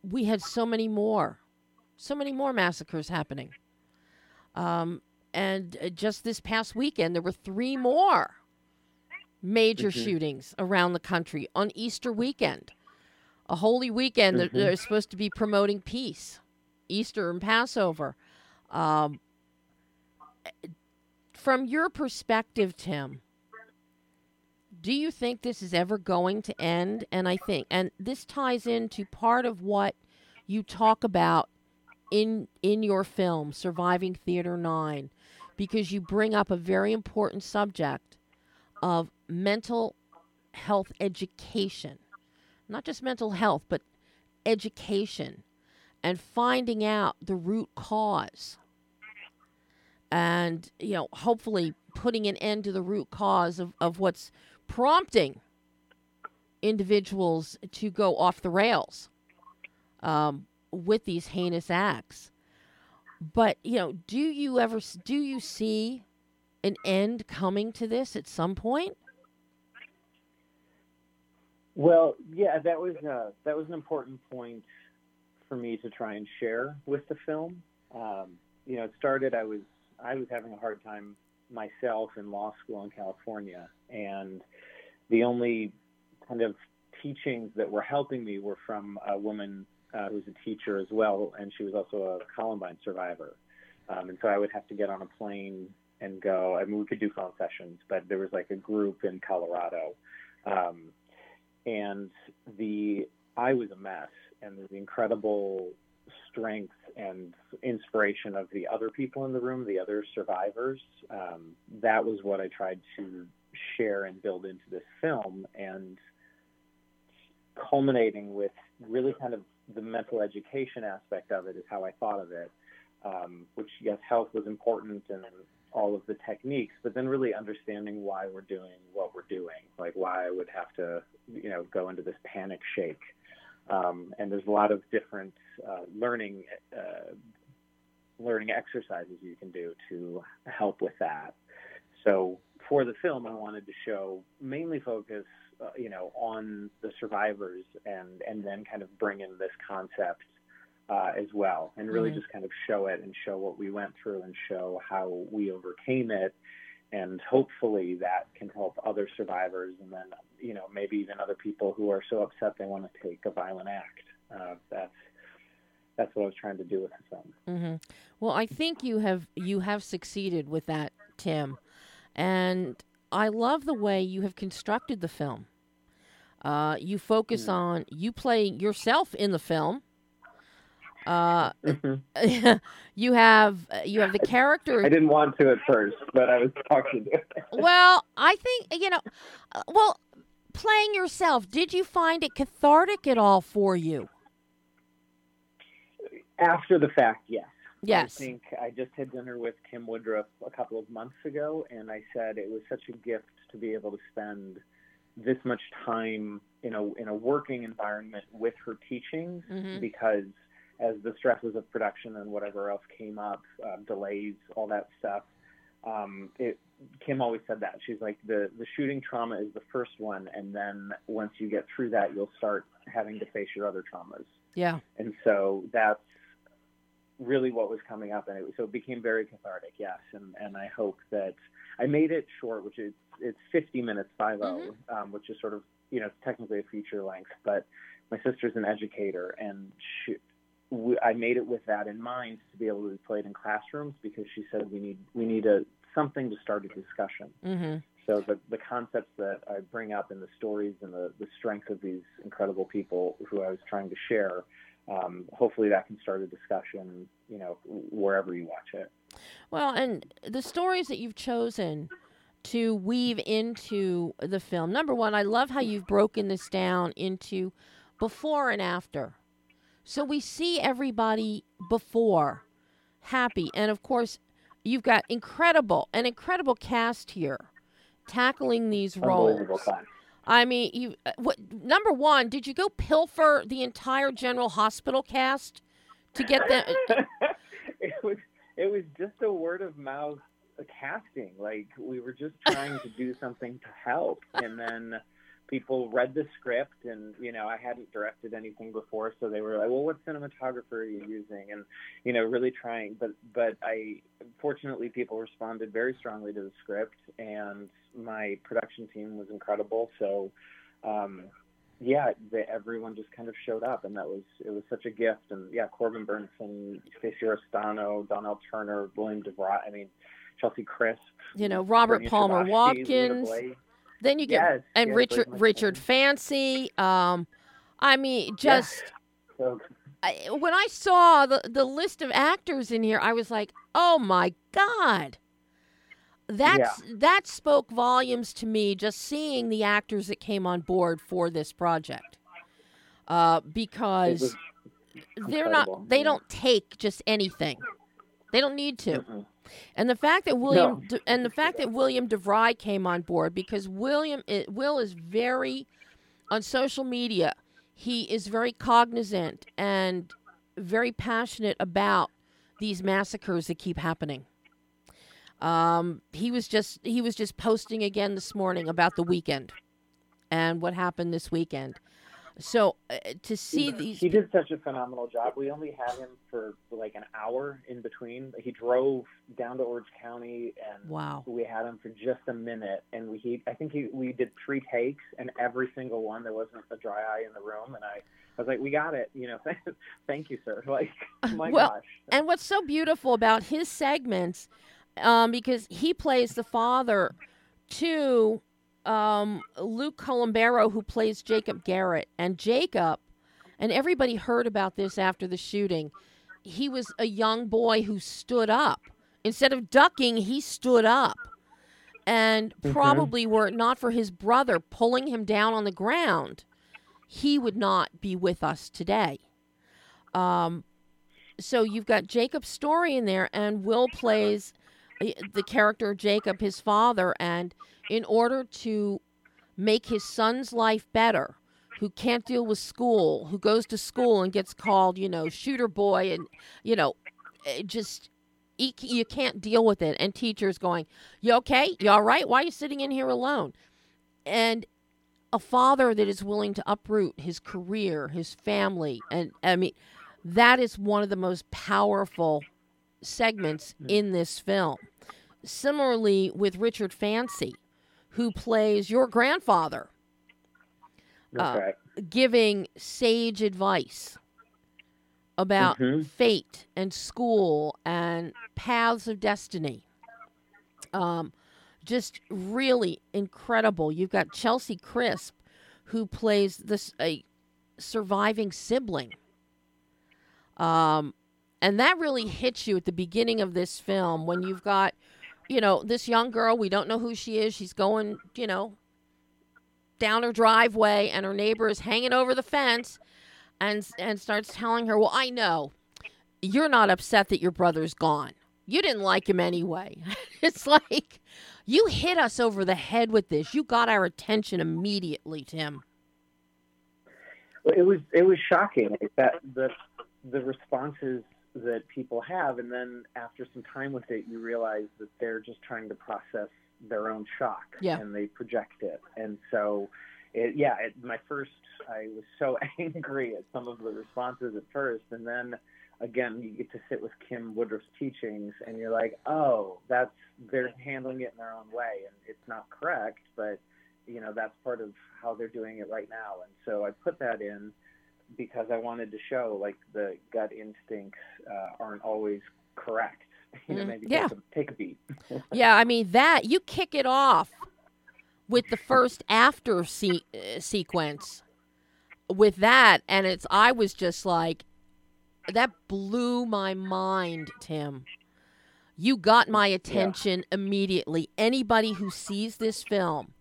we had so many more, so many more massacres happening. Um, and uh, just this past weekend, there were three more major mm-hmm. shootings around the country on Easter weekend. A holy weekend mm-hmm. that they're supposed to be promoting peace, Easter and Passover. Um, from your perspective, Tim, do you think this is ever going to end? And I think, and this ties into part of what you talk about in in your film, Surviving Theater Nine, because you bring up a very important subject of mental health education. Not just mental health, but education and finding out the root cause. And, you know, hopefully putting an end to the root cause of, of what's prompting individuals to go off the rails um, with these heinous acts. But, you know, do you ever, do you see an end coming to this at some point? Well, yeah, that was uh, that was an important point for me to try and share with the film. Um, you know, it started. I was I was having a hard time myself in law school in California, and the only kind of teachings that were helping me were from a woman uh, who was a teacher as well, and she was also a Columbine survivor. Um, and so I would have to get on a plane and go. I mean, we could do phone sessions, but there was like a group in Colorado. Um, and the I was a mess, and the incredible strength and inspiration of the other people in the room, the other survivors. Um, that was what I tried to share and build into this film, and culminating with really kind of the mental education aspect of it is how I thought of it. Um, which yes, health was important and all of the techniques, but then really understanding why we're doing what we're doing, like why I would have to, you know, go into this panic shake. Um, and there's a lot of different uh, learning uh, learning exercises you can do to help with that. So for the film, I wanted to show mainly focus, uh, you know, on the survivors and and then kind of bring in this concept uh, as well, and really Mhm. just kind of show it and show what we went through and show how we overcame it, and hopefully that can help other survivors, and then you know maybe even other people who are so upset they want to take a violent act. Uh, that's that's what I was trying to do with the film. hmm Well, I think you have you have succeeded with that, Tim, and I love the way you have constructed the film. Uh, you focus Mm. on you play yourself in the film. Uh, you have you have the character. I didn't want to at first, but I was talking to Well, I think you know. uh, Well, playing yourself, did you find it cathartic at all for you? after the fact. Yes. Yes. I think I just had dinner with Kim Woodruff a couple of months ago, and I said it was such a gift to be able to spend this much time in a in a working environment with her teaching Mhm. because as the stresses of production and whatever else came up, uh, delays, all that stuff. Um, it, Kim always said that she's like the the shooting trauma is the first one, and then once you get through that, you'll start having to face your other traumas Yeah. and so that's really what was coming up and it so it became very cathartic yes and and i hope that i made it short which is it's 50 minutes 50 um, which is sort of you know technically a feature length but my sister's an educator and she, we, i made it with that in mind to be able to be played in classrooms because she said we need we need a something to start a discussion hmm so the, the concepts that I bring up and the stories and the, the strength of these incredible people who I was trying to share, um, hopefully that can start a discussion, you know, wherever you watch it. Well, and the stories that you've chosen to weave into the film. Number one, I love how you've broken this down into before and after. So we see everybody before happy. And of course, you've got incredible, an incredible cast here tackling these roles. I mean, you uh, what number 1, did you go pilfer the entire General Hospital cast to get them it was it was just a word of mouth casting. Like we were just trying to do something to help, and then people read the script, and you know I hadn't directed anything before, so they were like, "Well, what cinematographer are you using?" And you know, really trying. But but I fortunately people responded very strongly to the script, and my production team was incredible. So. Um, yeah, the, everyone just kind of showed up, and that was it was such a gift. And yeah, Corbin Bernsen, Stacey Aristano, Donnell Turner, William DeVry. I mean, Chelsea Crisp, you know, Robert Palmer Watkins. Then you get Yes, and yes, Richard Richard. Fancy. Um, I mean, Yeah. just So I, when I saw the the list of actors in here, I was like, oh my god. That's that spoke volumes to me. Just seeing the actors that came on board for this project, uh, because they're not they yeah. don't take just anything. They don't need to. mm-mm. And the fact that William No. De, and the fact that William DeVry came on board because William i Will is very on social media. He is very cognizant and very passionate about these massacres that keep happening. Um, he was just he was just posting again this morning about the weekend and what happened this weekend. So uh, to see these He did such a phenomenal job. We only had him for like an hour in between. He drove down to Orange County, and wow. we had him for just a minute. And we, he, I think he, we did three takes, and every single one there wasn't a dry eye in the room. And I, I was like, "We got it." You know, thank you, sir. Like, my Well, gosh. And what's so beautiful about his segments, um, because he plays the father to um, Luke Colombero, who plays Jacob Garrett, and Jacob, and everybody heard about this after the shooting. He was a young boy who stood up. Instead of ducking, he stood up. And Mhm. probably were it not for his brother pulling him down on the ground, he would not be with us today. Um, so you've got Jacob's story in there, and Will plays uh, the character Jacob, his father, and in order to make his son's life better, who can't deal with school, who goes to school and gets called, you know, shooter boy, and you know, just you can't deal with it, and teachers going, "You okay? You all right? Why are you sitting in here alone?" And a father that is willing to uproot his career, his family, and I mean, that is one of the most powerful segments Mm. in this film. Similarly, with Richard Fancy, who plays your grandfather, Uh, giving sage advice about Mhm. fate and school and paths of destiny. Um, just really incredible. You've got Chelsea Crisp, who plays this a surviving sibling. Um, and that really hits you at the beginning of this film when you've got, you know, this young girl. We don't know who she is. She's going, you know, down her driveway, and her neighbor is hanging over the fence, and and starts telling her, "Well, I know you're not upset that your brother's gone. You didn't like him anyway." it's like you hit us over the head with this. You got our attention immediately, Tim. Well, It was it was shocking that the the responses that people have, and then after some time with it, you realize that they're just trying to process their own shock, Yeah. and they project it. And so, it, yeah, it, my first, I was so angry at some of the responses at first, and then again, you get to sit with Kim Woodruff's teachings, and you're like, oh, that's they're handling it in their own way, and it's not correct, but you know that's part of how they're doing it right now. And so I put that in because I wanted to show like the gut instincts uh, aren't always correct. You know, Mm, maybe yeah. take, a, take a beat. Yeah, I mean that you kick it off with the first after se- uh, sequence with that, and it's I was just like, that blew my mind, Tim. You got my attention immediately. Anybody who sees this film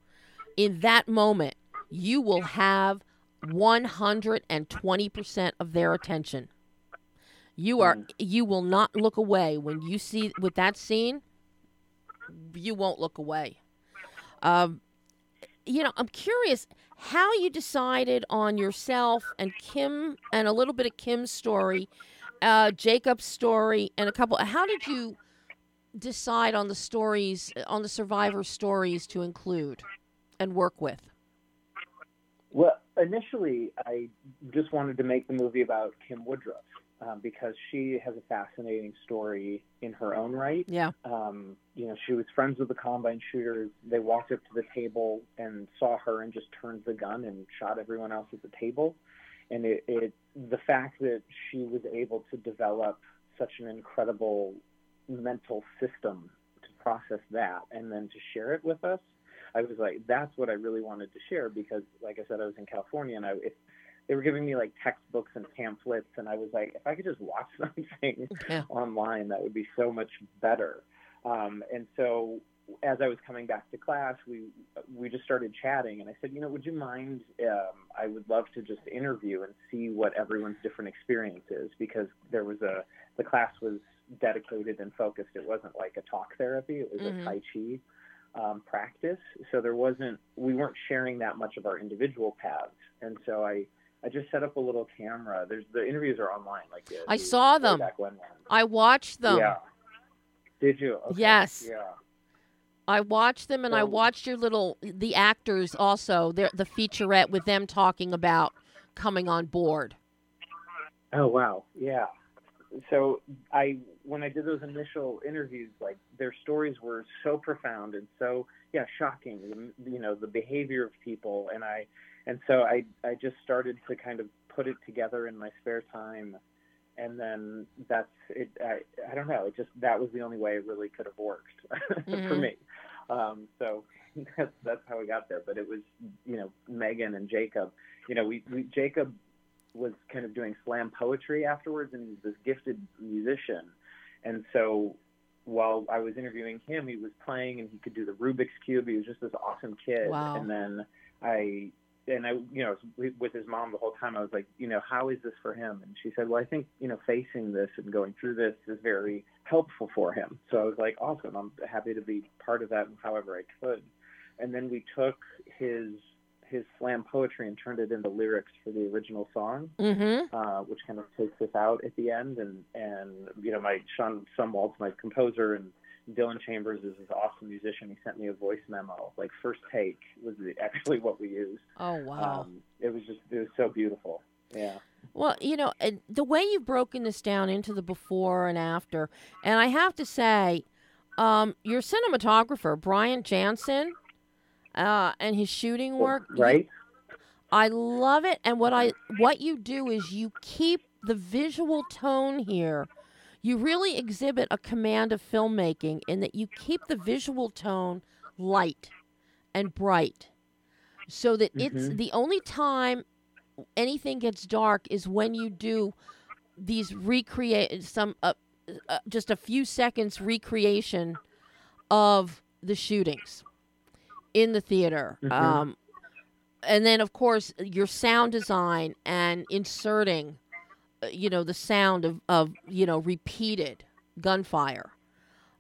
in that moment, you will have 120% of their attention. You are you will not look away when you see with that scene. You won't look away. Um, you know, I'm curious how you decided on yourself and Kim and a little bit of Kim's story, uh, Jacob's story, and a couple. How did you decide on the stories on the survivor stories to include and work with? Well, initially, I just wanted to make the movie about Kim Woodruff um, because she has a fascinating story in her own right. Yeah. Um, you know, she was friends with the Columbine shooters. They walked up to the table and saw her and just turned the gun and shot everyone else at the table. And it, it the fact that she was able to develop such an incredible mental system to process that and then to share it with us I was like, that's what I really wanted to share because, like I said, I was in California and I, if they were giving me like textbooks and pamphlets, and I was like, if I could just watch something Yeah. online, that would be so much better. Um, and so, as I was coming back to class, we we just started chatting, and I said, you know, would you mind? Um, I would love to just interview and see what everyone's different experience is because there was a the class was dedicated and focused. It wasn't like a talk therapy; it was Mhm. a Tai Chi um, practice. So there wasn't, we weren't sharing that much of our individual paths. And so I, I just set up a little camera. There's the interviews are online. Like the, I the saw them. Back when. I watched them. Yeah. Did you? Okay. Yes. Yeah. I watched them, and I watched your little the actors also. Their the featurette with them talking about coming on board. Oh wow. Yeah. So I when I did those initial interviews, like their stories were so profound and so yeah shocking. You know the behavior of people, and I and so I I just started to kind of put it together in my spare time, and then that's it. I I don't know. It just that was the only way it really could have worked for Mhm. me. Um, so that's that's how we got there. But it was you know Megan and Jacob. You know we, we Jacob was kind of doing slam poetry afterwards, and he's this gifted musician. And so while I was interviewing him, he was playing and he could do the Rubik's cube. He was just this awesome kid. Wow. And then I and I, you know, with his mom the whole time, I was like, you know, how is this for him? And she said, well, I think, you know, facing this and going through this is very helpful for him. So I was like, awesome. I'm happy to be part of that however I could. And then we took his his slam poetry and turned it into lyrics for the original song, Mm-hmm. uh, which kind of takes us out at the end. And and you know, my Sean Sumwald's my composer, and Dylan Chambers is this awesome musician. He sent me a voice memo, like first take was actually what we used. Oh wow. Um, it was just it was so beautiful. Yeah. Well, you know, the way you've broken this down into the before and after, and I have to say, um, your cinematographer Brian Jansen, uh, and his shooting work, you- Right. I love it. And what I what you do is you keep the visual tone here. You really exhibit a command of filmmaking in that you keep the visual tone light and bright, so that it's Mhm. the only time anything gets dark is when you do these recreate some uh, uh, just a few seconds recreation of the shootings in the theater. Mhm. Um, and then, of course, your sound design and inserting, uh, you know, the sound of, of you know, repeated gunfire.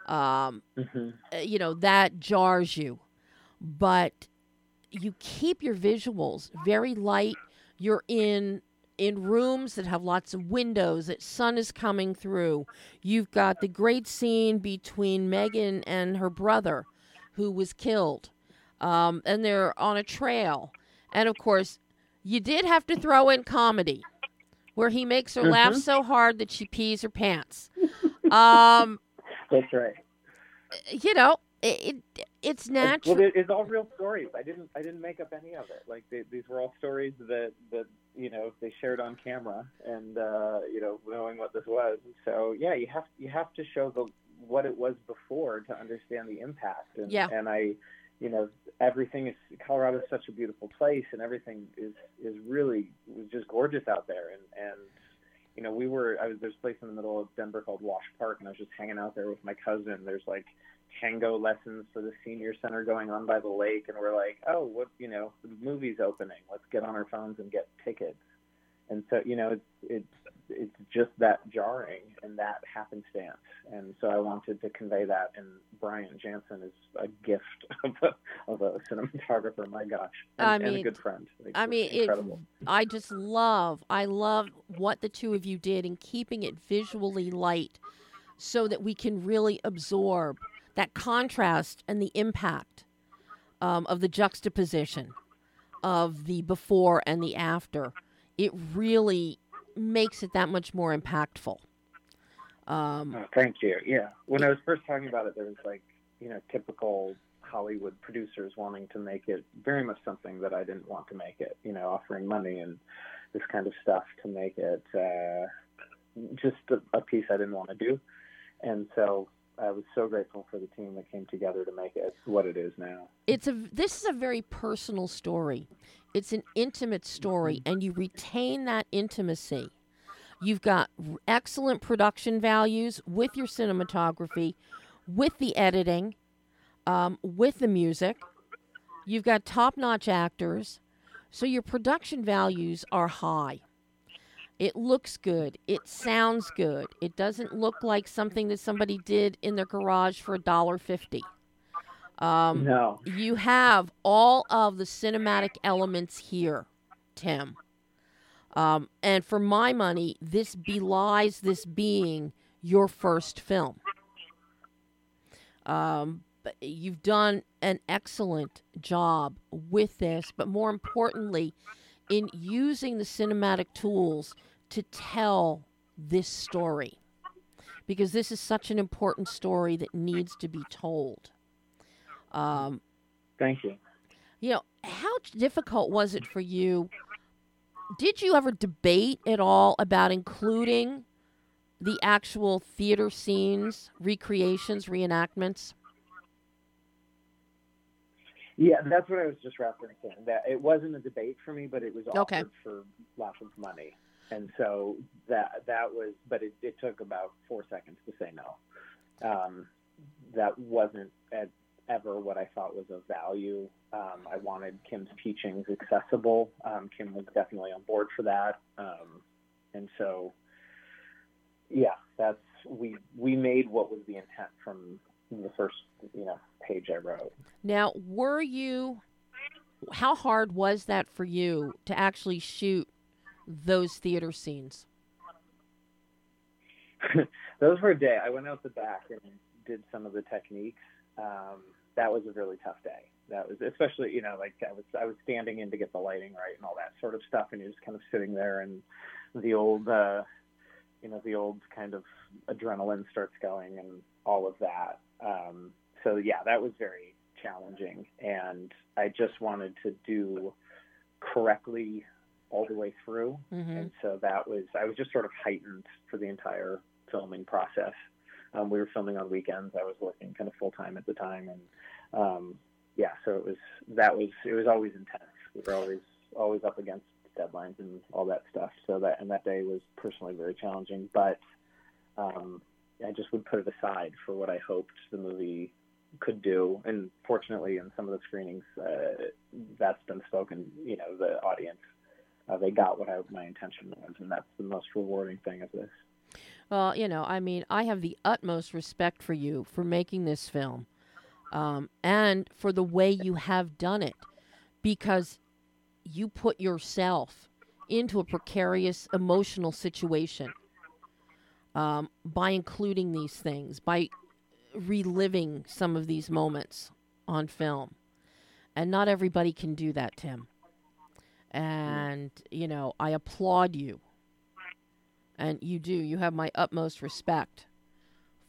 Um, hmm uh, you know that jars you but you keep your visuals very light you're in in rooms that have lots of windows that sun is coming through you've got the great scene between megan and her brother who was killed um, and they're on a trail and of course you did have to throw in comedy where he makes her laugh Mhm. so hard that she pees her pants um, That's right. you know, it, it it's natural. Well, it's all real stories. I didn't I didn't make up any of it. Like they, these were all stories that that you know they shared on camera, and uh, you know knowing what this was. So yeah, you have you have to show the what it was before to understand the impact. And, Yeah. And I, you know, everything is Colorado is such a beautiful place, and everything is is really was just gorgeous out there. And and you know we were I was there's a place in the middle of Denver called Wash Park, and I was just hanging out there with my cousin. There's like tango lessons for the senior center going on by the lake and we're like oh what you know the movie's opening let's get on our phones and get tickets and so you know it's it's it's just that jarring and that happenstance. And so i wanted to convey that. And brian jansen is a gift of a, of a cinematographer my gosh. And, I and a good friend. Like, I it's mean, it, incredible. I just love, I love what the two of you did in keeping it visually light, so that we can really absorb that contrast and the impact um, of the juxtaposition of the before and the after. It really makes it that much more impactful. Um, Oh, thank you. Yeah. When I was first talking about it, there was like, you know, typical Hollywood producers wanting to make it very much something that I didn't want to make it, you know, offering money and this kind of stuff to make it uh, just a, a piece I didn't want to do. And so I was so grateful for the team that came together to make it what it is now. it's a this is a very personal story. It's an intimate story, and you retain that intimacy. You've got excellent production values with your cinematography, with the editing, um, with the music. You've got top-notch actors, so your production values are high. It looks good. It sounds good. It doesn't look like something that somebody did in their garage for a dollar fifty. Um, no. you have all of the cinematic elements here, Tim. Um, and for my money, this belies this being your first film. Um, you've done an excellent job with this, but more importantly, in using the cinematic tools to tell this story. Because this is such an important story that needs to be told. Um, Thank you. you know, how difficult was it for you? Did you ever debate at all about including the actual theater scenes, recreations, reenactments? Yeah, that's what I was just referencing. That it wasn't a debate for me, but it was offered Okay. for lots of money, and so that that was. But it, it took about four seconds to say no. Um, that wasn't at, ever what I thought was of value. Um, I wanted Kim's teachings accessible. Um, Kim was definitely on board for that, um, and so yeah, that's we we made what was the intent from the first you know page I wrote. Now, were you? How hard was that for you to actually shoot those theater scenes? Those were a day. I went out the back and did some of the techniques. Um, that was a really tough day. That was especially, you know, like I was I was standing in to get the lighting right and all that sort of stuff, and you're just kind of sitting there, and the old, uh, you know, the old kind of adrenaline starts going and all of that. Um, so yeah, that was very challenging, and I just wanted to do correctly all the way through Mm-hmm. and so that was I was just sort of heightened for the entire filming process. Um, we were filming on weekends. I was working kind of full time at the time, and um, yeah, so it was that was it was always intense. We were always always up against deadlines and all that stuff. So that and that day was personally very challenging, but um, I just would put it aside for what I hoped the movie could do. And fortunately, in some of the screenings, uh, that's been spoken. You know, the audience uh, they got what I, my intention was, and that's the most rewarding thing of this. Well, you know, I mean, I have the utmost respect for you for making this film, um, and for the way you have done it, because you put yourself into a precarious emotional situation um, by including these things, by reliving some of these moments on film, and not everybody can do that, Tim. And you know, I applaud you and you do. You have my utmost respect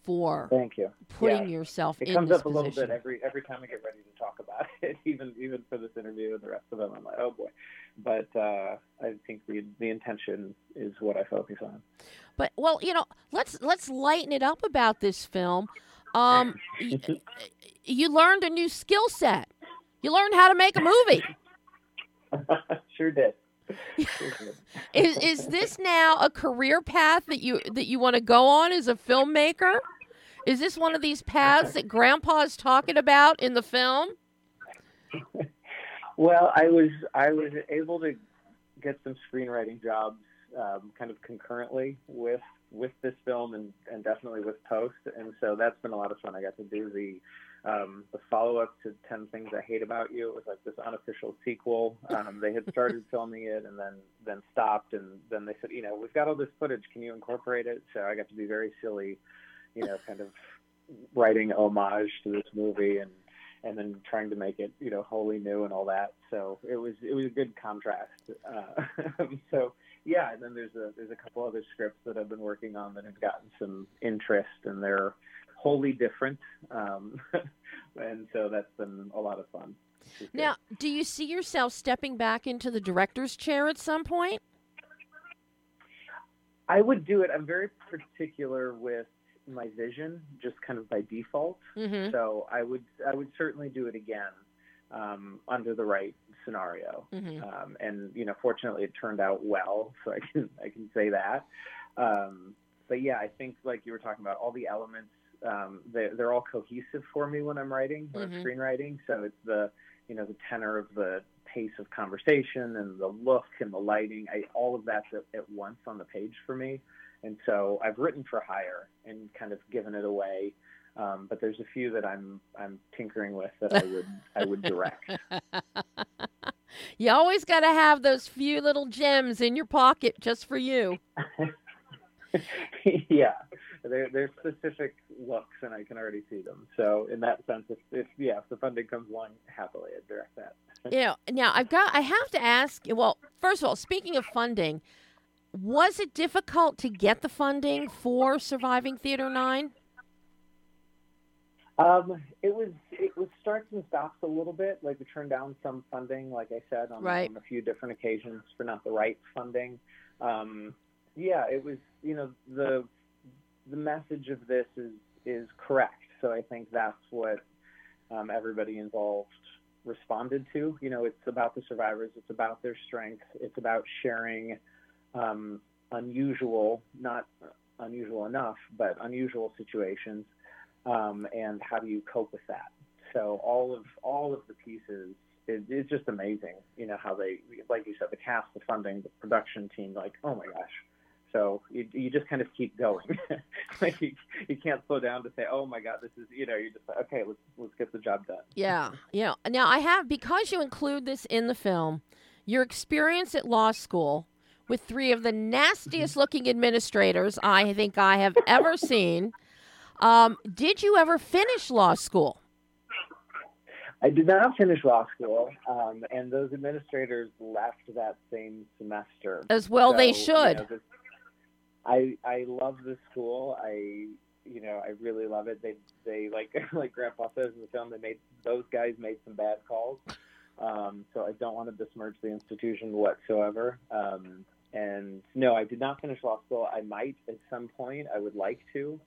for Thank you. putting Yeah. yourself It in comes this up a little bit every every time I get ready to talk about it, even even for this interview and the rest of them. I'm like, oh boy, but uh, I think the the intention is what I focus on. But well, you know, let's let's lighten it up about this film. Um, you learned a new skill set. You learned how to make a movie. sure did. Is is this now a career path that you that you want to go on as a filmmaker? Is this one of these paths that Grandpa's talking about in the film? Well, I was I was able to get some screenwriting jobs um, kind of concurrently with with this film and, and definitely with post, and so that's been a lot of fun. I got to do the um, the follow up to Ten Things I Hate About You. It was like this unofficial sequel. Um, they had started filming it and then then stopped, and then they said, you know, we've got all this footage. Can you incorporate it? So I got to be very silly, you know, kind of writing homage to this movie and and then trying to make it you know wholly new and all that. So it was it was a good contrast. Uh, so yeah, and then there's a there's a couple other scripts that I've been working on that have gotten some interest and they're wholly different. Um, and so that's been a lot of fun. Now, do you see yourself stepping back into the director's chair at some point? I would do it. I'm very particular with my vision, just kind of by default. Mm-hmm. So I would I would certainly do it again um, under the right scenario. Mm-hmm. Um, and you know, fortunately, it turned out well, so I can I can say that. Um, but yeah, I think like you were talking about, all the elements um, they're, they're all cohesive for me when I'm writing or Mhm. screenwriting. So it's the you know the tenor of the pace of conversation and the look and the lighting. I, all of that's at, at once on the page for me. And so I've written for hire and kind of given it away. Um, but there's a few that I'm I'm tinkering with that I would I would direct. You always got to have those few little gems in your pocket just for you. yeah, they're they're specific looks, and I can already see them. So in that sense, if, if yeah, if the funding comes along, happily I'd direct that. You know, now I've got I have to ask, well, first of all, speaking of funding, was it difficult to get the funding for Surviving Theater 9? Um, it was it was starts and stops a little bit. Like we turned down some funding, like I said, on, Right. on a few different occasions for not the right funding. Um, yeah, it was you know the the message of this is is correct. So I think that's what um, everybody involved responded to. You know, it's about the survivors, it's about their strength, it's about sharing um, unusual, not unusual enough, but unusual situations, um, and how do you cope with that? So all of all of the pieces, it, it's just amazing. You know how they, like you said, the cast, the funding, the production team, like oh my gosh. So you, you just kind of keep going. like you, you can't slow down to say, "Oh my God, this is," you know, you just like, okay, let's let's get the job done. Yeah, yeah. Now I have because you include this in the film, your experience at law school with three of the nastiest looking administrators I think I have ever seen. Um, did you ever finish law school? I did not finish law school, um, and those administrators left that same semester. As well, So, they you should. know, this- I I love the school. I you know I really love it. They they like like Grandpa says in the film. They made those guys made some bad calls. Um, so I don't want to besmirch the institution whatsoever. Um, and no, I did not finish law school. I might at some point. I would like to,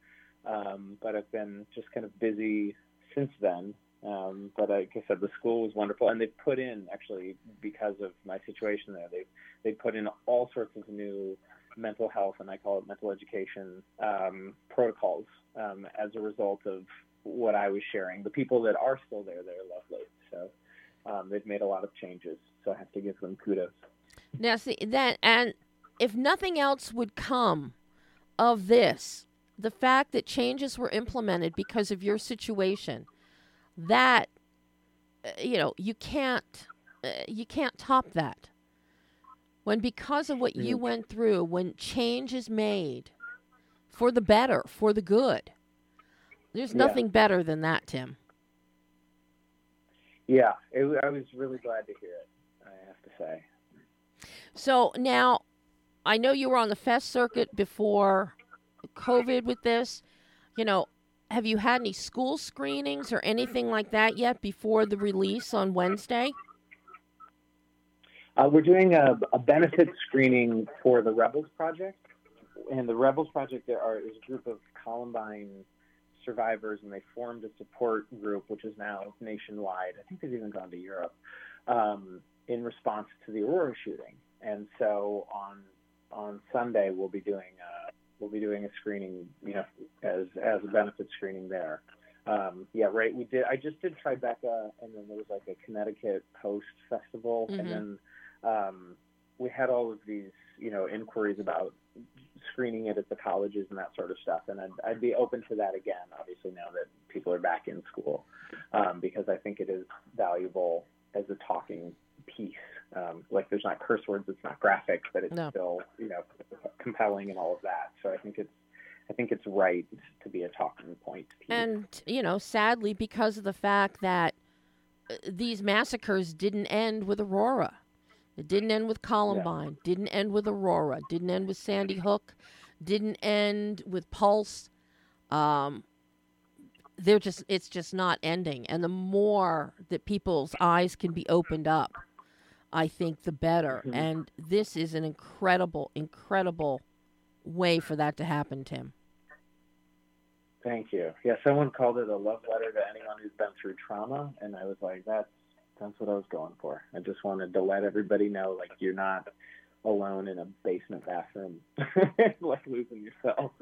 um, but I've been just kind of busy since then. Um, but like I said, the school was wonderful, and they put in actually because of my situation there. They they put in all sorts of new mental health and I call it mental education um, protocols um, as a result of what I was sharing. The people that are still there, they're lovely. So um, they've made a lot of changes. So I have to give them kudos. Now, see that, and if nothing else would come of this, the fact that changes were implemented because of your situation, that uh, you know you can't uh, you can't top that. When because of what you Mm. went through, when change is made for the better, for the good, there's Yeah. nothing better than that, Tim. Yeah, it, I was really glad to hear it. I have to say. So now, I know you were on the fest circuit before COVID with this. You know, have you had any school screenings or anything like that yet before the release on Wednesday? Uh, we're doing a, a benefit screening for the Rebels Project, and the Rebels Project there are is a group of Columbine survivors, and they formed a support group, which is now nationwide. I think they've even gone to Europe um, in response to the Aurora shooting. And so on on Sunday we'll be doing uh, we'll be doing a screening, you know, as as a benefit screening there. Um, yeah, right. We did. I just did Tribeca, and then there was like a Connecticut Post Festival, Mhm. and then um, we had all of these, you know, inquiries about screening it at the colleges and that sort of stuff. And I'd, I'd be open to that again, obviously, now that people are back in school, um, because I think it is valuable as a talking piece. Um, like there's not curse words, it's not graphic, but it's No. still, you know, compelling and all of that. So I think it's, I think it's right to be a talking point piece. And, you know, sadly, because of the fact that uh, these massacres didn't end with Aurora. It didn't end with Columbine, didn't end with Aurora, didn't end with Sandy Hook, didn't end with Pulse. Um, they're just it's just not ending. And the more that people's eyes can be opened up, I think the better. Mhm. And this is an incredible, incredible way for that to happen, Tim. Thank you. Yeah, someone called it a love letter to anyone who's been through trauma, and I was like, that's that's what I was going for. I just wanted to let everybody know, like, you're not alone in a basement bathroom, like losing yourself.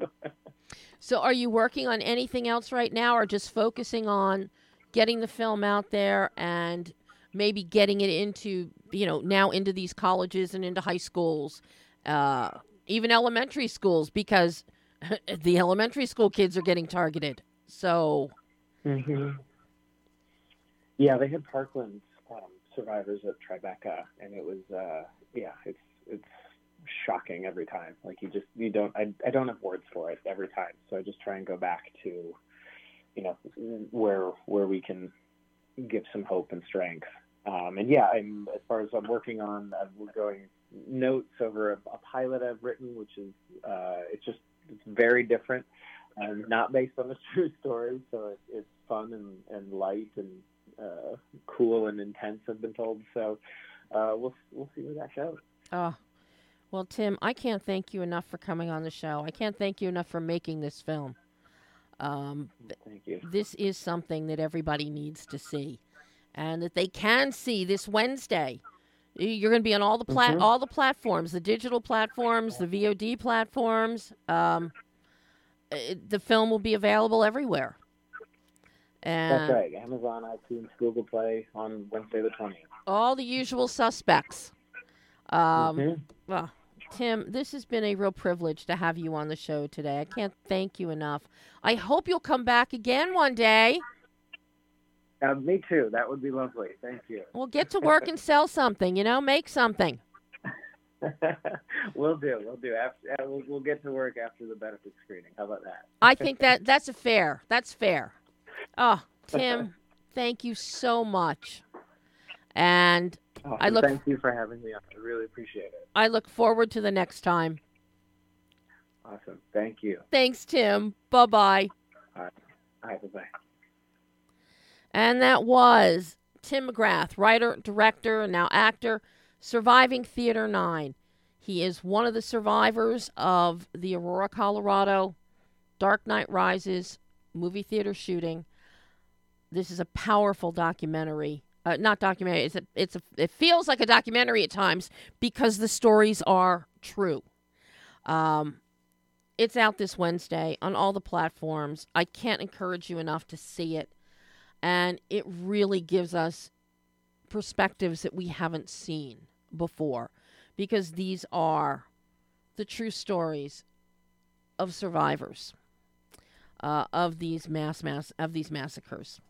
So, are you working on anything else right now, or just focusing on getting the film out there and maybe getting it into, you know, now into these colleges and into high schools, uh, even elementary schools, because the elementary school kids are getting targeted. So, hmm Yeah, they had Parkland um, survivors at Tribeca, and it was, uh, yeah, it's it's shocking every time. Like you just you don't I I don't have words for it every time, so I just try and go back to, you know, where where we can give some hope and strength. Um, and yeah, I'm as far as I'm working on, we're going notes over a, a pilot I've written, which is uh, it's just it's very different, um, not based on a true story, so it, it's fun and, and light and uh, cool and intense. I've been told, so uh, we'll we'll see where that goes. oh, well, Tim, I can't thank you enough for coming on the show. I can't thank you enough for making this film. Um, Thank you. this is something that everybody needs to see. and that they can see this Wednesday. You're going to be on all the plat- Mhm. all the platforms, the digital platforms, the VOD platforms. Um, it, the film will be available everywhere. And That's right. Amazon, iTunes, Google Play on Wednesday the twentieth. all the usual suspects. Um, Mhm. well, Tim, this has been a real privilege to have you on the show today. I can't thank you enough. I hope you'll come back again one day. Uh, me too. That would be lovely. Thank you. We'll get to work and sell something, you know, make something. we'll do. We'll do. After, uh, we'll, we'll get to work after the benefit screening. How about that? I think that that's a fair. That's fair. Oh, Tim, thank you so much. And Oh, I look- Thank you for having me on. I really appreciate it. I look forward to the next time. Awesome. Thank you. Thanks, Tim. Bye bye. All right. Bye bye. And that was Tim McGrath, writer, director, and now actor, Surviving Theater 9. He is one of the survivors of the Aurora, Colorado Dark Knight Rises movie theater shooting. This is a powerful documentary. Uh, not documentary. It's a, it's a, it feels like a documentary at times because the stories are true. Um, it's out this Wednesday on all the platforms. I can't encourage you enough to see it and it really gives us perspectives that we haven't seen before because these are the true stories of survivors uh, of these mass mass of these massacres.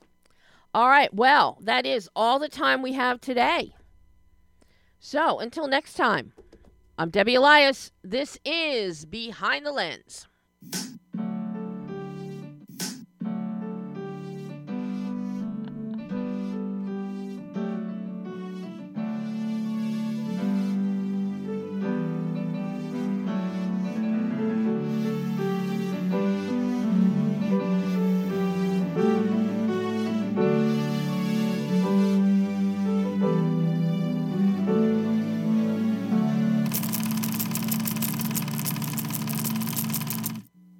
All right, well, that is all the time we have today. So until next time, I'm Debbie Elias. This is Behind the Lens.